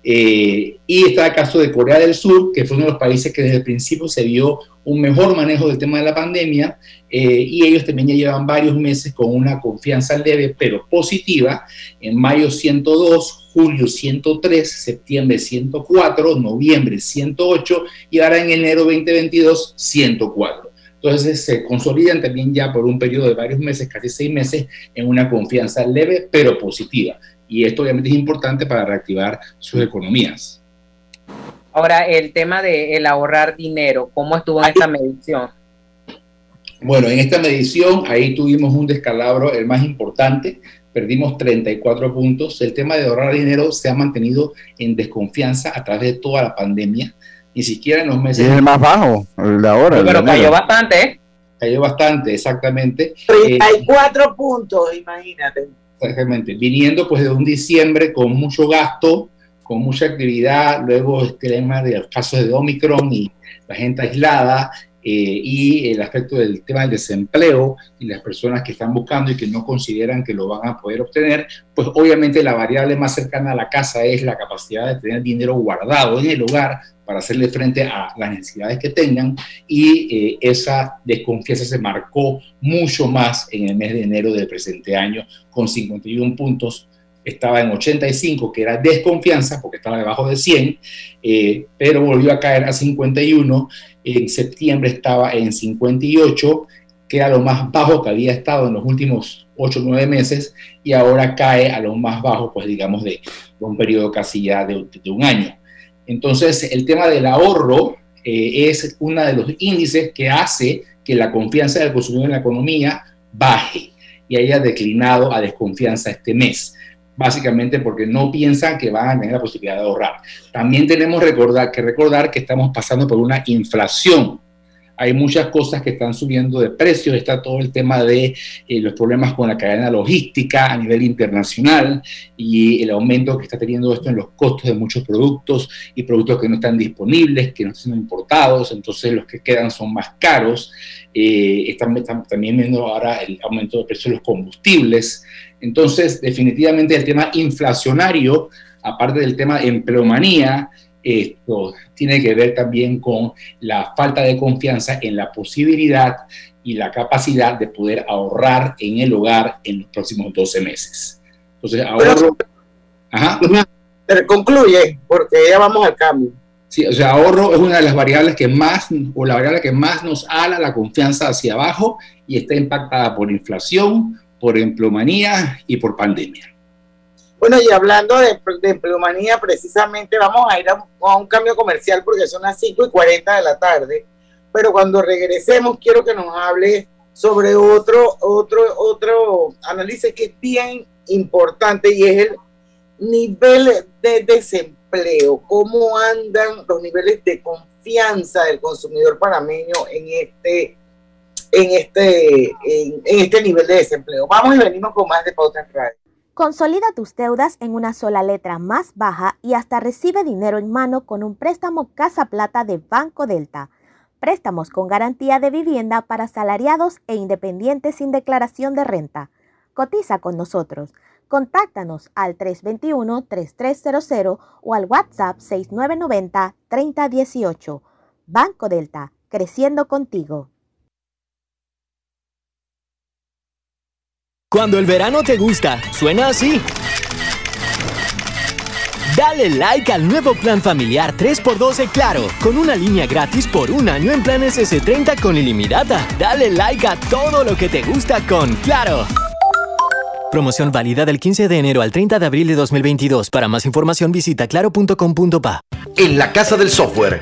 Eh, y está el caso de Corea del Sur, que fue uno de los países que desde el principio se vio un mejor manejo del tema de la pandemia eh, y ellos también ya llevan varios meses con una confianza leve pero positiva. En mayo 102, julio 103, septiembre 104, noviembre 108 y ahora en enero 2022 104. Entonces se consolidan también ya por un periodo de varios meses, casi seis meses, en una confianza leve pero positiva. Y esto obviamente es importante para reactivar sus economías. Ahora, el tema de el ahorrar dinero, ¿cómo estuvo en esta medición? Bueno, en esta medición ahí tuvimos un descalabro, el más importante, perdimos 34 puntos. El tema de ahorrar dinero se ha mantenido en desconfianza a través de toda la pandemia, ni siquiera en los meses. Es el más bajo, el de ahora. pero cayó bastante, ¿eh? Cayó bastante, exactamente. 34 eh, puntos, imagínate. Exactamente, viniendo pues de un diciembre con mucho gasto, con mucha actividad, luego este tema de los casos de Omicron y la gente aislada, eh, y el aspecto del tema del desempleo y las personas que están buscando y que no consideran que lo van a poder obtener, pues obviamente la variable más cercana a la casa es la capacidad de tener dinero guardado en el hogar para hacerle frente a las necesidades que tengan y eh, esa desconfianza se marcó mucho más en el mes de enero del presente año con 51 puntos estaba en 85, que era desconfianza, porque estaba debajo de 100, eh, pero volvió a caer a 51. En septiembre estaba en 58, que era lo más bajo que había estado en los últimos 8 o 9 meses y ahora cae a lo más bajo, pues digamos, de, un periodo casi ya de, un año. Entonces, el tema del ahorro eh, es uno de los índices que hace que la confianza del consumidor en la economía baje y haya declinado a desconfianza este mes básicamente porque no piensan que van a tener la posibilidad de ahorrar. También tenemos recordar, que recordar que estamos pasando por una inflación hay muchas cosas que están subiendo de precios, está todo el tema de eh, los problemas con la cadena logística a nivel internacional y el aumento que está teniendo esto en los costos de muchos productos y productos que no están disponibles, que no están importados, entonces los que quedan son más caros. Eh, están, también viendo ahora el aumento de precios de los combustibles. Entonces, definitivamente el tema inflacionario, aparte del tema de empleomanía, esto tiene que ver también con la falta de confianza en la posibilidad y la capacidad de poder ahorrar en el hogar en los próximos 12 meses. Entonces, ahorro... Ajá. Pero concluye, porque ya vamos al cambio. Sí, o sea, ahorro es una de las variables que más, o la variable que más nos ala la confianza hacia abajo y está impactada por inflación, por empleomanía y por pandemia. Bueno, y hablando de, de precisamente vamos a ir a, un cambio comercial porque son las 5 y 40 de la tarde. Pero cuando regresemos, quiero que nos hable sobre otro, otro, otro análisis que es bien importante y es el nivel de desempleo. ¿Cómo andan los niveles de confianza del consumidor panameño en este, en este, en, este nivel de desempleo? Vamos y venimos con más de Pauta en Radio. Consolida tus deudas en una sola letra más baja y hasta recibe dinero en mano con un préstamo Casa Plata de Banco Delta. Préstamos con garantía de vivienda para salariados e independientes sin declaración de renta. Cotiza con nosotros. Contáctanos al 321-3300 o al WhatsApp 6990-3018. Banco Delta, creciendo contigo. Cuando el verano te gusta, suena así. Dale like al nuevo plan familiar 3x12 Claro, con una línea gratis por un año en planes S30 con ilimitada. Dale like a todo lo que te gusta con Claro. Promoción válida del 15 de enero al 30 de abril de 2022. Para más información visita claro.com.pa. En la Casa del Software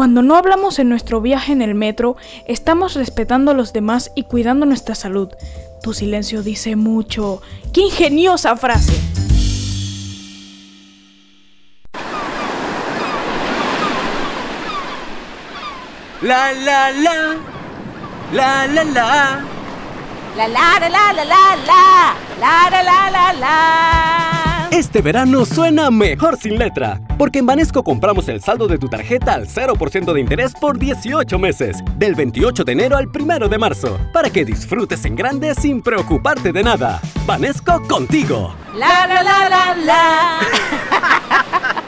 Cuando no hablamos en nuestro viaje en el metro, estamos respetando a los demás y cuidando nuestra salud. Tu silencio dice mucho. ¡Qué ingeniosa frase! La la la. La la la. La la la la la la la. La la la la la. Este verano suena mejor sin letra, porque en Banesco compramos el saldo de tu tarjeta al 0% de interés por 18 meses, del 28 de enero al 1 de marzo, para que disfrutes en grande sin preocuparte de nada. Banesco contigo. La la la la la. (laughs)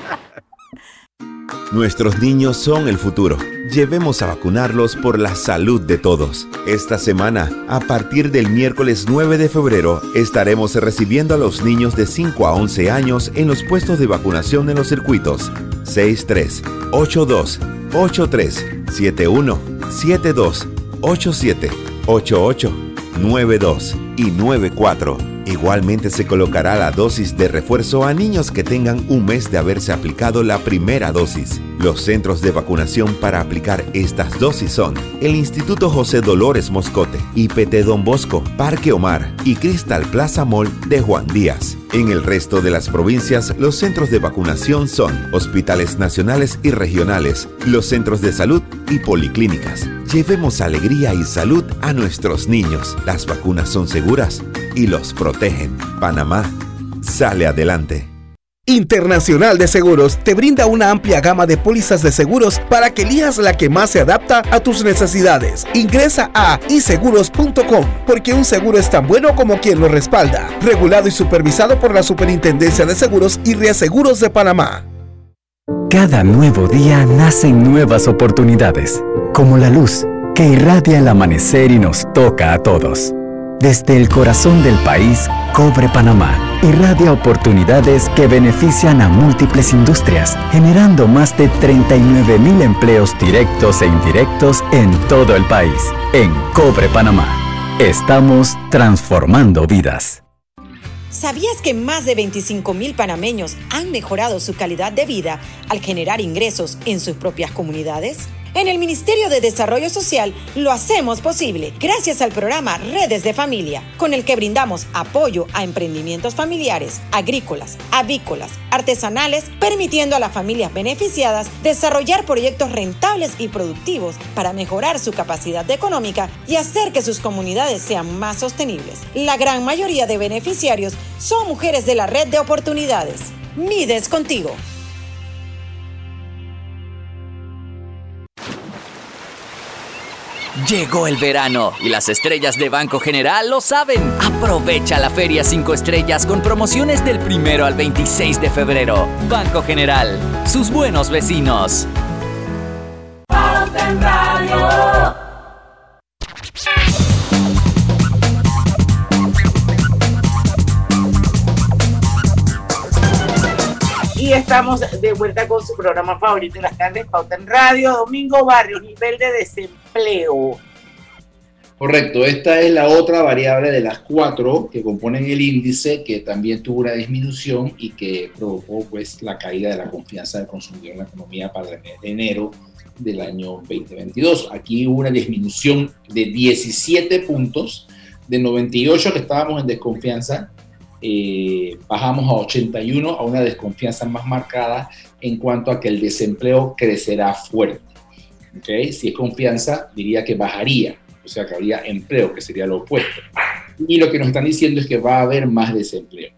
Nuestros niños son el futuro. Llevemos a vacunarlos por la salud de todos. Esta semana, a partir del miércoles 9 de febrero, estaremos recibiendo a los niños de 5 a 11 años en los puestos de vacunación en los circuitos 63, 82, 83, 71, 72, 87, 88, 92 y 94 Igualmente se colocará la dosis de refuerzo a niños que tengan un mes de haberse aplicado la primera dosis. Los centros de vacunación para aplicar estas dosis son el Instituto José Dolores Moscote, IPT Don Bosco, Parque Omar y Cristal Plaza Mall de Juan Díaz. En el resto de las provincias, los centros de vacunación son hospitales nacionales y regionales, los centros de salud y policlínicas. Llevemos alegría y salud a nuestros niños. Las vacunas son seguras y los protegen. Panamá sale adelante. Internacional de Seguros te brinda una amplia gama de pólizas de seguros para que elijas la que más se adapta a tus necesidades. Ingresa a iseguros.com porque un seguro es tan bueno como quien lo respalda. Regulado y supervisado por la Superintendencia de Seguros y Reaseguros de Panamá. Cada nuevo día nacen nuevas oportunidades, como la luz que irradia el amanecer y nos toca a todos. Desde el corazón del país, Cobre Panamá irradia oportunidades que benefician a múltiples industrias, generando más de 39 mil empleos directos e indirectos en todo el país. En Cobre Panamá, estamos transformando vidas. ¿Sabías que más de 25 mil panameños han mejorado su calidad de vida al generar ingresos en sus propias comunidades? En el Ministerio de Desarrollo Social lo hacemos posible gracias al programa Redes de Familia, con el que brindamos apoyo a emprendimientos familiares, agrícolas, avícolas, artesanales, permitiendo a las familias beneficiadas desarrollar proyectos rentables y productivos para mejorar su capacidad económica y hacer que sus comunidades sean más sostenibles. La gran mayoría de beneficiarios son mujeres de la red de oportunidades. Mides contigo. Llegó el verano y las estrellas de Banco General lo saben. Aprovecha la Feria 5 Estrellas con promociones del primero al 26 de febrero. Banco General, sus buenos vecinos. Y estamos de vuelta con su programa favorito de las tardes, Pauta en Radio, Domingo Barrio, nivel de desempleo. Correcto, esta es la otra variable de las cuatro que componen el índice que también tuvo una disminución y que provocó pues la caída de la confianza del consumidor en la economía para el mes de enero del año 2022. Aquí hubo una disminución de 17 puntos, de 98 que estábamos en desconfianza, eh, bajamos a 81 a una desconfianza más marcada en cuanto a que el desempleo crecerá fuerte. ¿Okay? Si es confianza, diría que bajaría, o sea que habría empleo, que sería lo opuesto. Y lo que nos están diciendo es que va a haber más desempleo.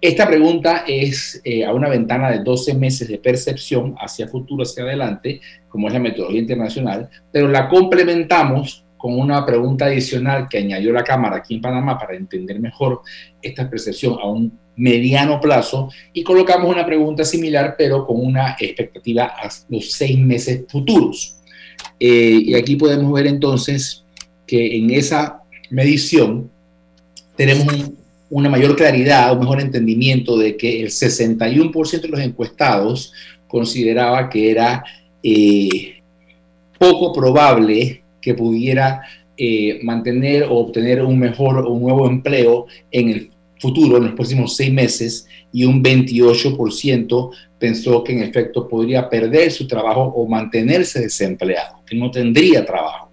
Esta pregunta es eh, a una ventana de 12 meses de percepción hacia futuro, hacia adelante, como es la metodología internacional, pero la complementamos con una pregunta adicional que añadió la Cámara aquí en Panamá para entender mejor esta percepción a un mediano plazo y colocamos una pregunta similar pero con una expectativa a los seis meses futuros. Eh, y aquí podemos ver entonces que en esa medición tenemos un, una mayor claridad, un mejor entendimiento de que el 61% de los encuestados consideraba que era eh, poco probable que pudiera eh, mantener o obtener un mejor o un nuevo empleo en el futuro, en los próximos seis meses, y un 28% pensó que en efecto podría perder su trabajo o mantenerse desempleado, que no tendría trabajo.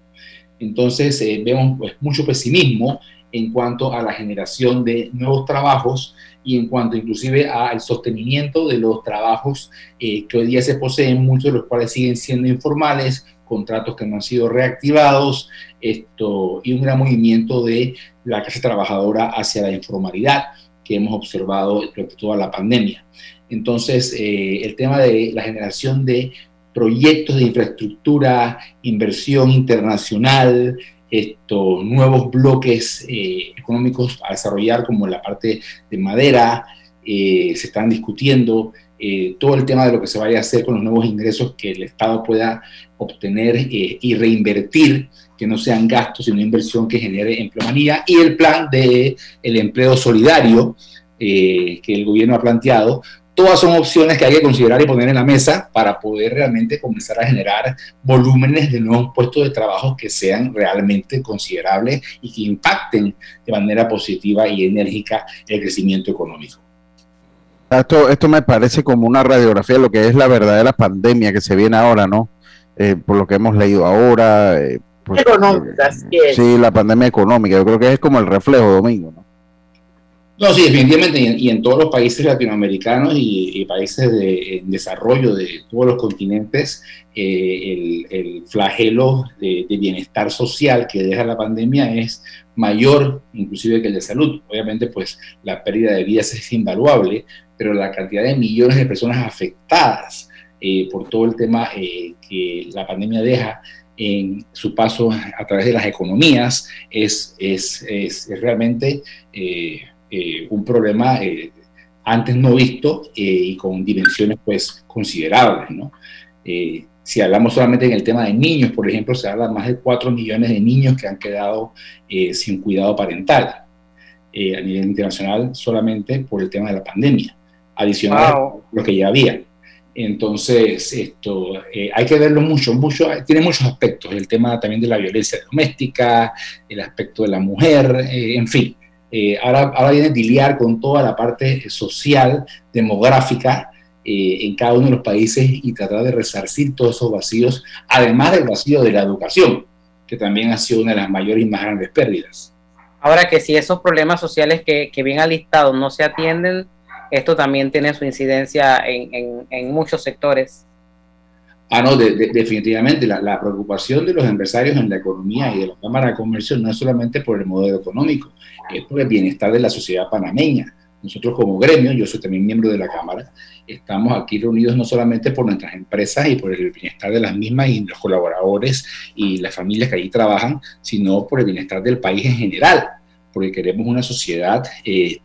Entonces eh, vemos pues, mucho pesimismo en cuanto a la generación de nuevos trabajos y en cuanto inclusive al sostenimiento de los trabajos eh, que hoy día se poseen, muchos de los cuales siguen siendo informales, contratos que no han sido reactivados, esto, y un gran movimiento de la clase trabajadora hacia la informalidad que hemos observado durante toda la pandemia. Entonces, eh, el tema de la generación de proyectos de infraestructura, inversión internacional, estos nuevos bloques eh, económicos a desarrollar como la parte de madera, eh, se están discutiendo, eh, todo el tema de lo que se vaya a hacer con los nuevos ingresos que el Estado pueda obtener eh, y reinvertir, que no sean gastos, sino inversión que genere empleomanía, y el plan de el empleo solidario eh, que el gobierno ha planteado. Todas son opciones que hay que considerar y poner en la mesa para poder realmente comenzar a generar volúmenes de nuevos puestos de trabajo que sean realmente considerables y que impacten de manera positiva y enérgica el crecimiento económico. Esto, esto me parece como una radiografía de lo que es la verdadera pandemia que se viene ahora, ¿no? Eh, por lo que hemos leído ahora. Eh, pues, Económica, así es. Sí, la pandemia económica. Yo creo que es como el reflejo, Domingo, ¿no? No, sí, definitivamente, y en, todos los países latinoamericanos y, países de, en desarrollo de todos los continentes, eh, el, flagelo de, bienestar social que deja la pandemia es mayor inclusive que el de salud. Obviamente, pues la pérdida de vidas es invaluable, pero la cantidad de millones de personas afectadas eh, por todo el tema eh, que la pandemia deja en su paso a través de las economías es, es, es, realmente eh, un problema eh, antes no visto eh, y con dimensiones pues considerables. ¿no? si hablamos solamente en el tema de niños, por ejemplo, se habla de más de 4 millones de niños que han quedado sin cuidado parental a nivel internacional solamente por el tema de la pandemia, adicional a lo que ya había. Entonces, esto hay que verlo mucho, mucho, tiene muchos aspectos, el tema también de la violencia doméstica, el aspecto de la mujer, en fin, eh, ahora, ahora viene lidiar con toda la parte social, demográfica, eh, en cada uno de los países y tratar de resarcir todos esos vacíos, además del vacío de la educación, que también ha sido una de las mayores y más grandes pérdidas. Ahora que si esos problemas sociales que, que bien listados no se atienden, esto también tiene su incidencia en, en, en muchos sectores Ah, no, definitivamente. La, preocupación de los empresarios en la economía y de la Cámara de Comercio no es solamente por el modelo económico, es por el bienestar de la sociedad panameña. Nosotros como gremio, yo soy también miembro de la Cámara, estamos aquí reunidos no solamente por nuestras empresas y por el bienestar de las mismas y los colaboradores y las familias que allí trabajan, sino por el bienestar del país en general, porque queremos una sociedad eh,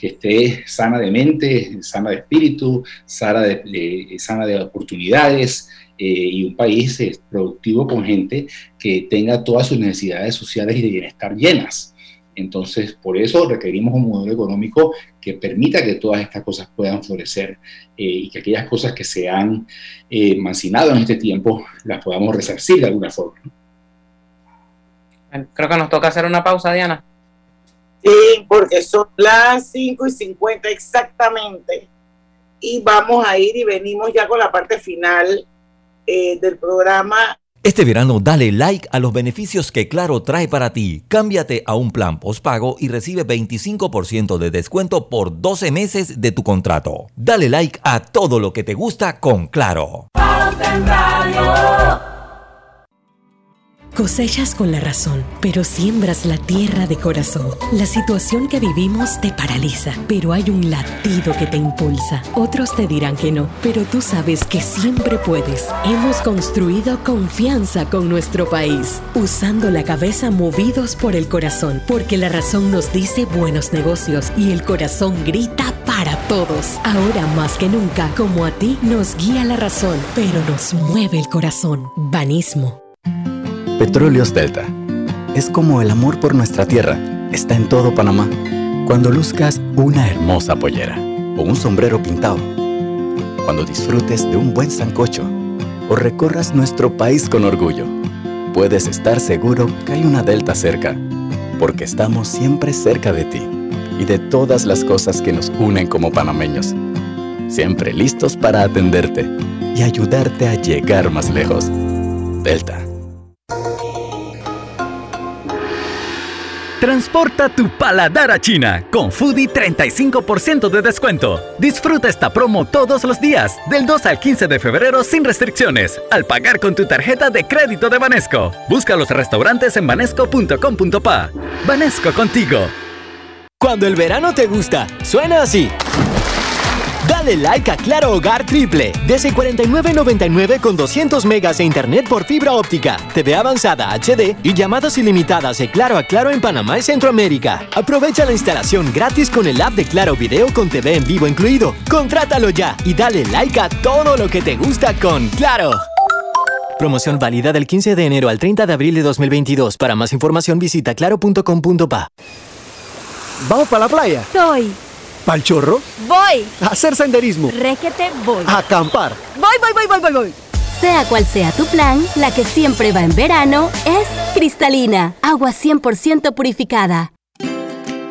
que esté sana de mente, sana de espíritu, sana de, sana de oportunidades eh, y un país eh, productivo con gente que tenga todas sus necesidades sociales y de bienestar llenas. Entonces, por eso requerimos un modelo económico que permita que todas estas cosas puedan florecer eh, y que aquellas cosas que se han mancinado en este tiempo las podamos resarcir de alguna forma. Creo que nos toca hacer una pausa, Diana. Sí, porque son las 5 y 50 exactamente. Y vamos a ir y venimos ya con la parte final eh, del programa. Este verano dale like a los beneficios que Claro trae para ti. Cámbiate a un plan postpago y recibe 25% de descuento por 12 meses de tu contrato. Dale like a todo lo que te gusta con Claro. Cosechas con la razón, pero siembras la tierra de corazón. La situación que vivimos te paraliza, pero hay un latido que te impulsa. Otros te dirán que no, pero tú sabes que siempre puedes. Hemos construido confianza con nuestro país, usando la cabeza movidos por el corazón, porque la razón nos dice buenos negocios y el corazón grita para todos. Ahora más que nunca, como a ti, nos guía la razón, pero nos mueve el corazón. Banismo. Petróleos Delta. Es como el amor por nuestra tierra. Está en todo Panamá. Cuando luzcas una hermosa pollera o un sombrero pintado. Cuando disfrutes de un buen sancocho o recorras nuestro país con orgullo. Puedes estar seguro que hay una Delta cerca, porque estamos siempre cerca de ti y de todas las cosas que nos unen como panameños. Siempre listos para atenderte y ayudarte a llegar más lejos. Delta Transporta tu paladar a China con Foodie 35% de descuento. Disfruta esta promo todos los días, del 2 al 15 de febrero sin restricciones, al pagar con tu tarjeta de crédito de Banesco. Busca los restaurantes en banesco.com.pa. Banesco contigo. Cuando el verano te gusta, suena así. Dale like a Claro Hogar Triple. Desde 49.99 con 200 megas de internet por fibra óptica, TV avanzada HD y llamadas ilimitadas de Claro a Claro en Panamá y Centroamérica. Aprovecha la instalación gratis con el app de Claro Video con TV en vivo incluido. Contrátalo ya y dale like a todo lo que te gusta con Claro. Promoción válida del 15 de enero al 30 de abril de 2022. Para más información visita claro.com.pa. ¿Vamos para la playa? Soy. ¿Pal chorro? Voy. A hacer senderismo. Requete voy. A acampar. Voy, voy, voy, voy, voy, voy. Sea cual sea tu plan, la que siempre va en verano es cristalina, agua 100% purificada.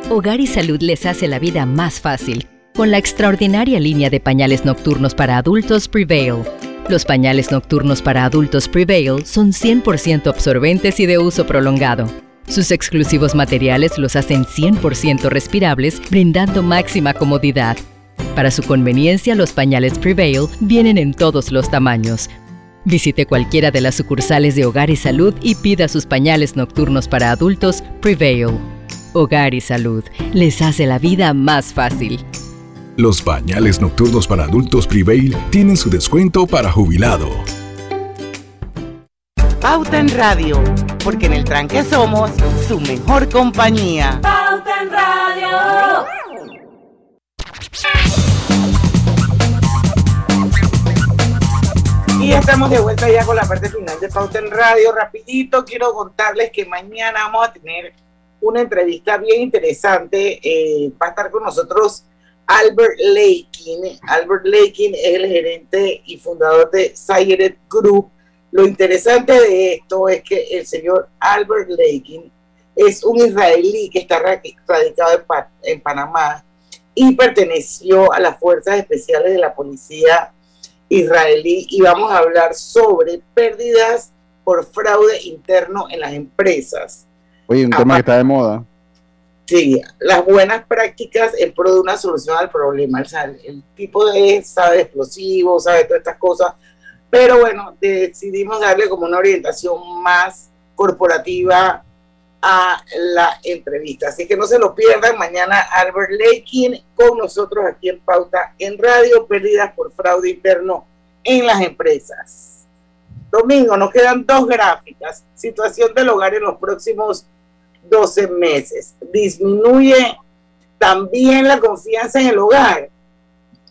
Hogar y Salud les hace la vida más fácil con la extraordinaria línea de pañales nocturnos para adultos Prevail. Los pañales nocturnos para adultos Prevail son 100% absorbentes y de uso prolongado Sus exclusivos materiales los hacen 100% respirables, brindando máxima comodidad. Para su conveniencia, los pañales Prevail vienen en todos los tamaños. Visite cualquiera de las sucursales de Hogar y Salud y pida sus pañales nocturnos para adultos Prevail. Hogar y Salud les hace la vida más fácil. Los pañales nocturnos para adultos Prevail tienen su descuento para jubilado. Pauta en Radio, porque en el tranque somos su mejor compañía. Pauta en Radio. Y estamos de vuelta ya con la parte final de Pauta en Radio. Rapidito quiero contarles que mañana vamos a tener una entrevista bien interesante. Eh, va a estar con nosotros Albert Lakin. Albert Lakin es el gerente y fundador de Sayeret Group. Lo interesante de esto es que el señor Albert Lakin es un israelí que está radicado en, pa en Panamá y perteneció a las fuerzas especiales de la policía israelí y vamos a hablar sobre pérdidas por fraude interno en las empresas. Oye, un tema que está de moda. Sí, las buenas prácticas en pro de una solución al problema. O sea, el, tipo de sabe explosivos, sabe todas estas cosas, pero bueno, decidimos darle como una orientación más corporativa a la entrevista. Así que no se lo pierdan mañana Albert Lakin con nosotros aquí en Pauta en Radio, pérdidas por fraude interno en las empresas. Domingo, nos quedan dos gráficas. Situación del hogar en los próximos 12 meses. Disminuye también la confianza en el hogar.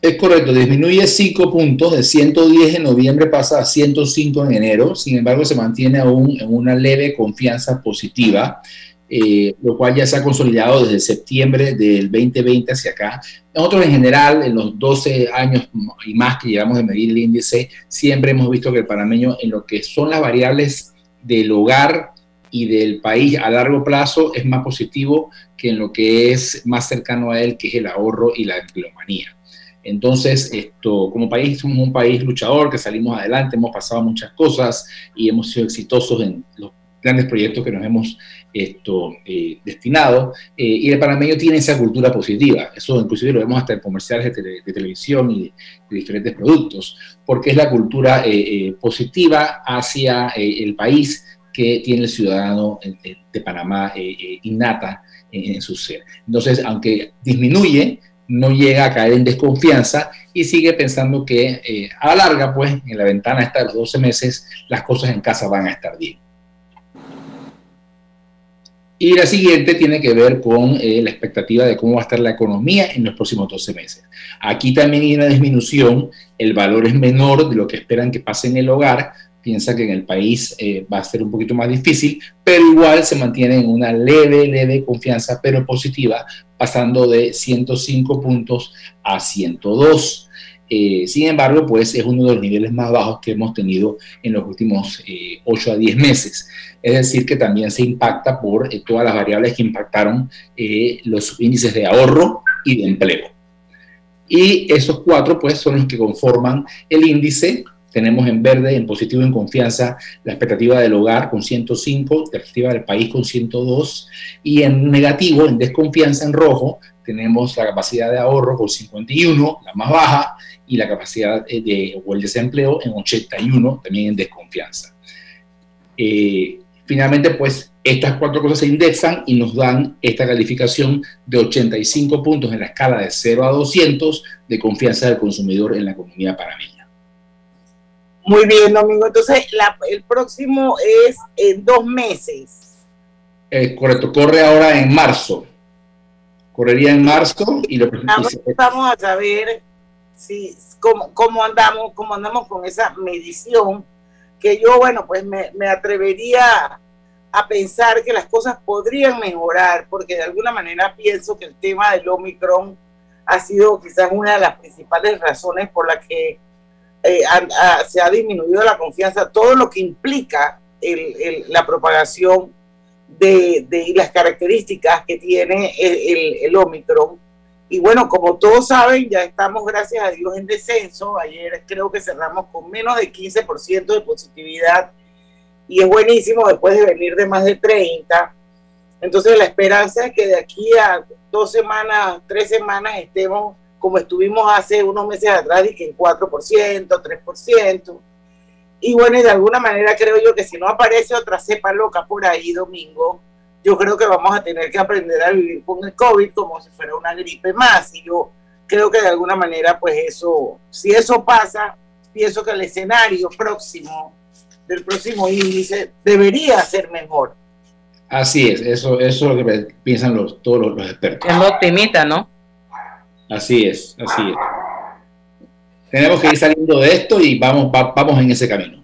Es correcto, disminuye 5 puntos, de 110 en noviembre pasa a 105 en enero, sin embargo se mantiene aún en una leve confianza positiva, eh, lo cual ya se ha consolidado desde septiembre del 2020 hacia acá. Nosotros en general, en los 12 años y más que llevamos de medir el índice, siempre hemos visto que el panameño en lo que son las variables del hogar y del país a largo plazo es más positivo que en lo que es más cercano a él, que es el ahorro y la empleomanía. Entonces, esto, como país, somos un país luchador, que salimos adelante, hemos pasado muchas cosas y hemos sido exitosos en los grandes proyectos que nos hemos esto, eh, destinado. Eh, y el panameño tiene esa cultura positiva. Eso inclusive lo vemos hasta en comerciales de, televisión y de, diferentes productos, porque es la cultura eh, positiva hacia el país que tiene el ciudadano de Panamá innata en, en su ser. Entonces, aunque disminuye, no llega a caer en desconfianza y sigue pensando que eh, a la larga, pues, en la ventana esta de los 12 meses, las cosas en casa van a estar bien. Y la siguiente tiene que ver con eh, la expectativa de cómo va a estar la economía en los próximos 12 meses. Aquí también hay una disminución, el valor es menor de lo que esperan que pase en el hogar, piensa que en el país eh, va a ser un poquito más difícil, pero igual se mantiene en una leve, leve confianza, pero positiva, pasando de 105 puntos a 102. Eh, sin embargo, pues es uno de los niveles más bajos que hemos tenido en los últimos 8 eh, a 10 meses. Es decir, que también se impacta por todas las variables que impactaron los índices de ahorro y de empleo. Y esos cuatro, pues, son los que conforman el índice tenemos en verde, en positivo, en confianza, la expectativa del hogar con 105, la expectativa del país con 102, y en negativo, en desconfianza, en rojo, tenemos la capacidad de ahorro con 51, la más baja, y la capacidad de, o el desempleo en 81, también en desconfianza. Eh, finalmente, pues estas cuatro cosas se indexan y nos dan esta calificación de 85 puntos en la escala de 0 a 200 de confianza del consumidor en la economía panameña. Muy bien, Domingo. Entonces, el próximo es en dos meses. Eh, correcto, corre ahora en marzo. Correría en marzo y lo Vamos a saber si, cómo, cómo, andamos, cómo andamos con esa medición, que yo, bueno, pues me, me atrevería a pensar que las cosas podrían mejorar, porque de alguna manera pienso que el tema del Omicron ha sido quizás una de las principales razones por las que eh, se ha disminuido la confianza, todo lo que implica la propagación de, las características que tiene el, Omicron. Y bueno, como todos saben, ya estamos, gracias a Dios, en descenso. Ayer creo que cerramos con menos de 15% de positividad y es buenísimo después de venir de más de 30. Entonces la esperanza es que de aquí a dos semanas, tres semanas estemos como estuvimos hace unos meses atrás, y que en 4%, 3%. Y bueno, y de alguna manera creo yo que si no aparece otra cepa loca por ahí domingo, yo creo que vamos a tener que aprender a vivir con el COVID como si fuera una gripe más. Y yo creo que de alguna manera, pues eso, si eso pasa, pienso que el escenario próximo del próximo índice debería ser mejor. Así es, eso, eso es lo que piensan los, todos los, los expertos. Es optimista, ¿no? Así es, así es. Tenemos que ir saliendo de esto y vamos, vamos en ese camino.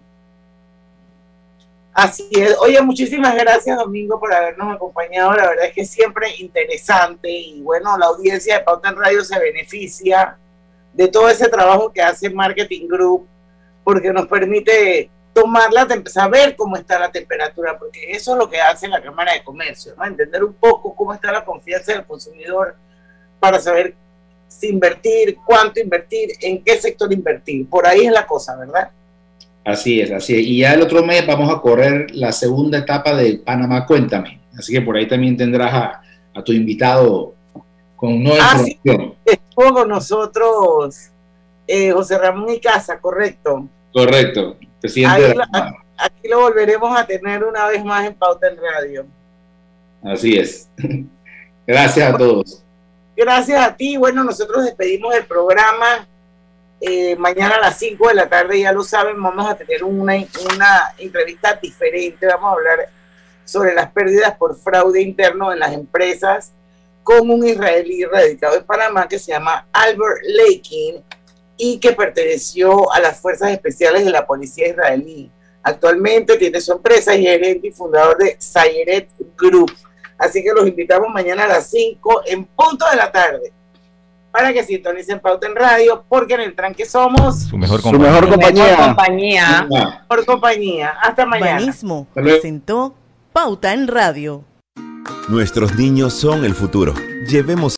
Así es. Oye, muchísimas gracias, Domingo, por habernos acompañado. La verdad es que siempre interesante y bueno, la audiencia de Pauta en Radio se beneficia de todo ese trabajo que hace Marketing Group porque nos permite tomarla, saber cómo está la temperatura, porque eso es lo que hace la Cámara de Comercio, ¿no? Entender un poco cómo está la confianza del consumidor para saber invertir, cuánto invertir, en qué sector invertir. Por ahí es la cosa, ¿verdad? Así es, así es. Y ya el otro mes vamos a correr la segunda etapa de Panamá Cuéntame. Así que por ahí también tendrás a, tu invitado con nueva ah, información. Sí. Estuvo con nosotros eh, José Ramón y Casa, correcto. Correcto, presidente. aquí lo volveremos a tener una vez más en Pauta en Radio. Así es. (laughs) Gracias a todos. Gracias a ti. Bueno, nosotros despedimos el programa. Eh, mañana a las 5 de la tarde, ya lo saben, vamos a tener una, una entrevista diferente. Vamos a hablar sobre las pérdidas por fraude interno en las empresas con un israelí radicado en Panamá que se llama Albert Lakin y que perteneció a las fuerzas especiales de la policía israelí. Actualmente tiene su empresa y gerente y fundador de Sayeret Group. Así que los invitamos mañana a las 5 en punto de la tarde para que sintonicen Pauta en Radio, porque en el tranque somos su mejor compañía. Su mejor compañía. Mejor compañía. Hasta mañana. Banismo presentó Pauta en Radio. Nuestros niños son el futuro. Llevemos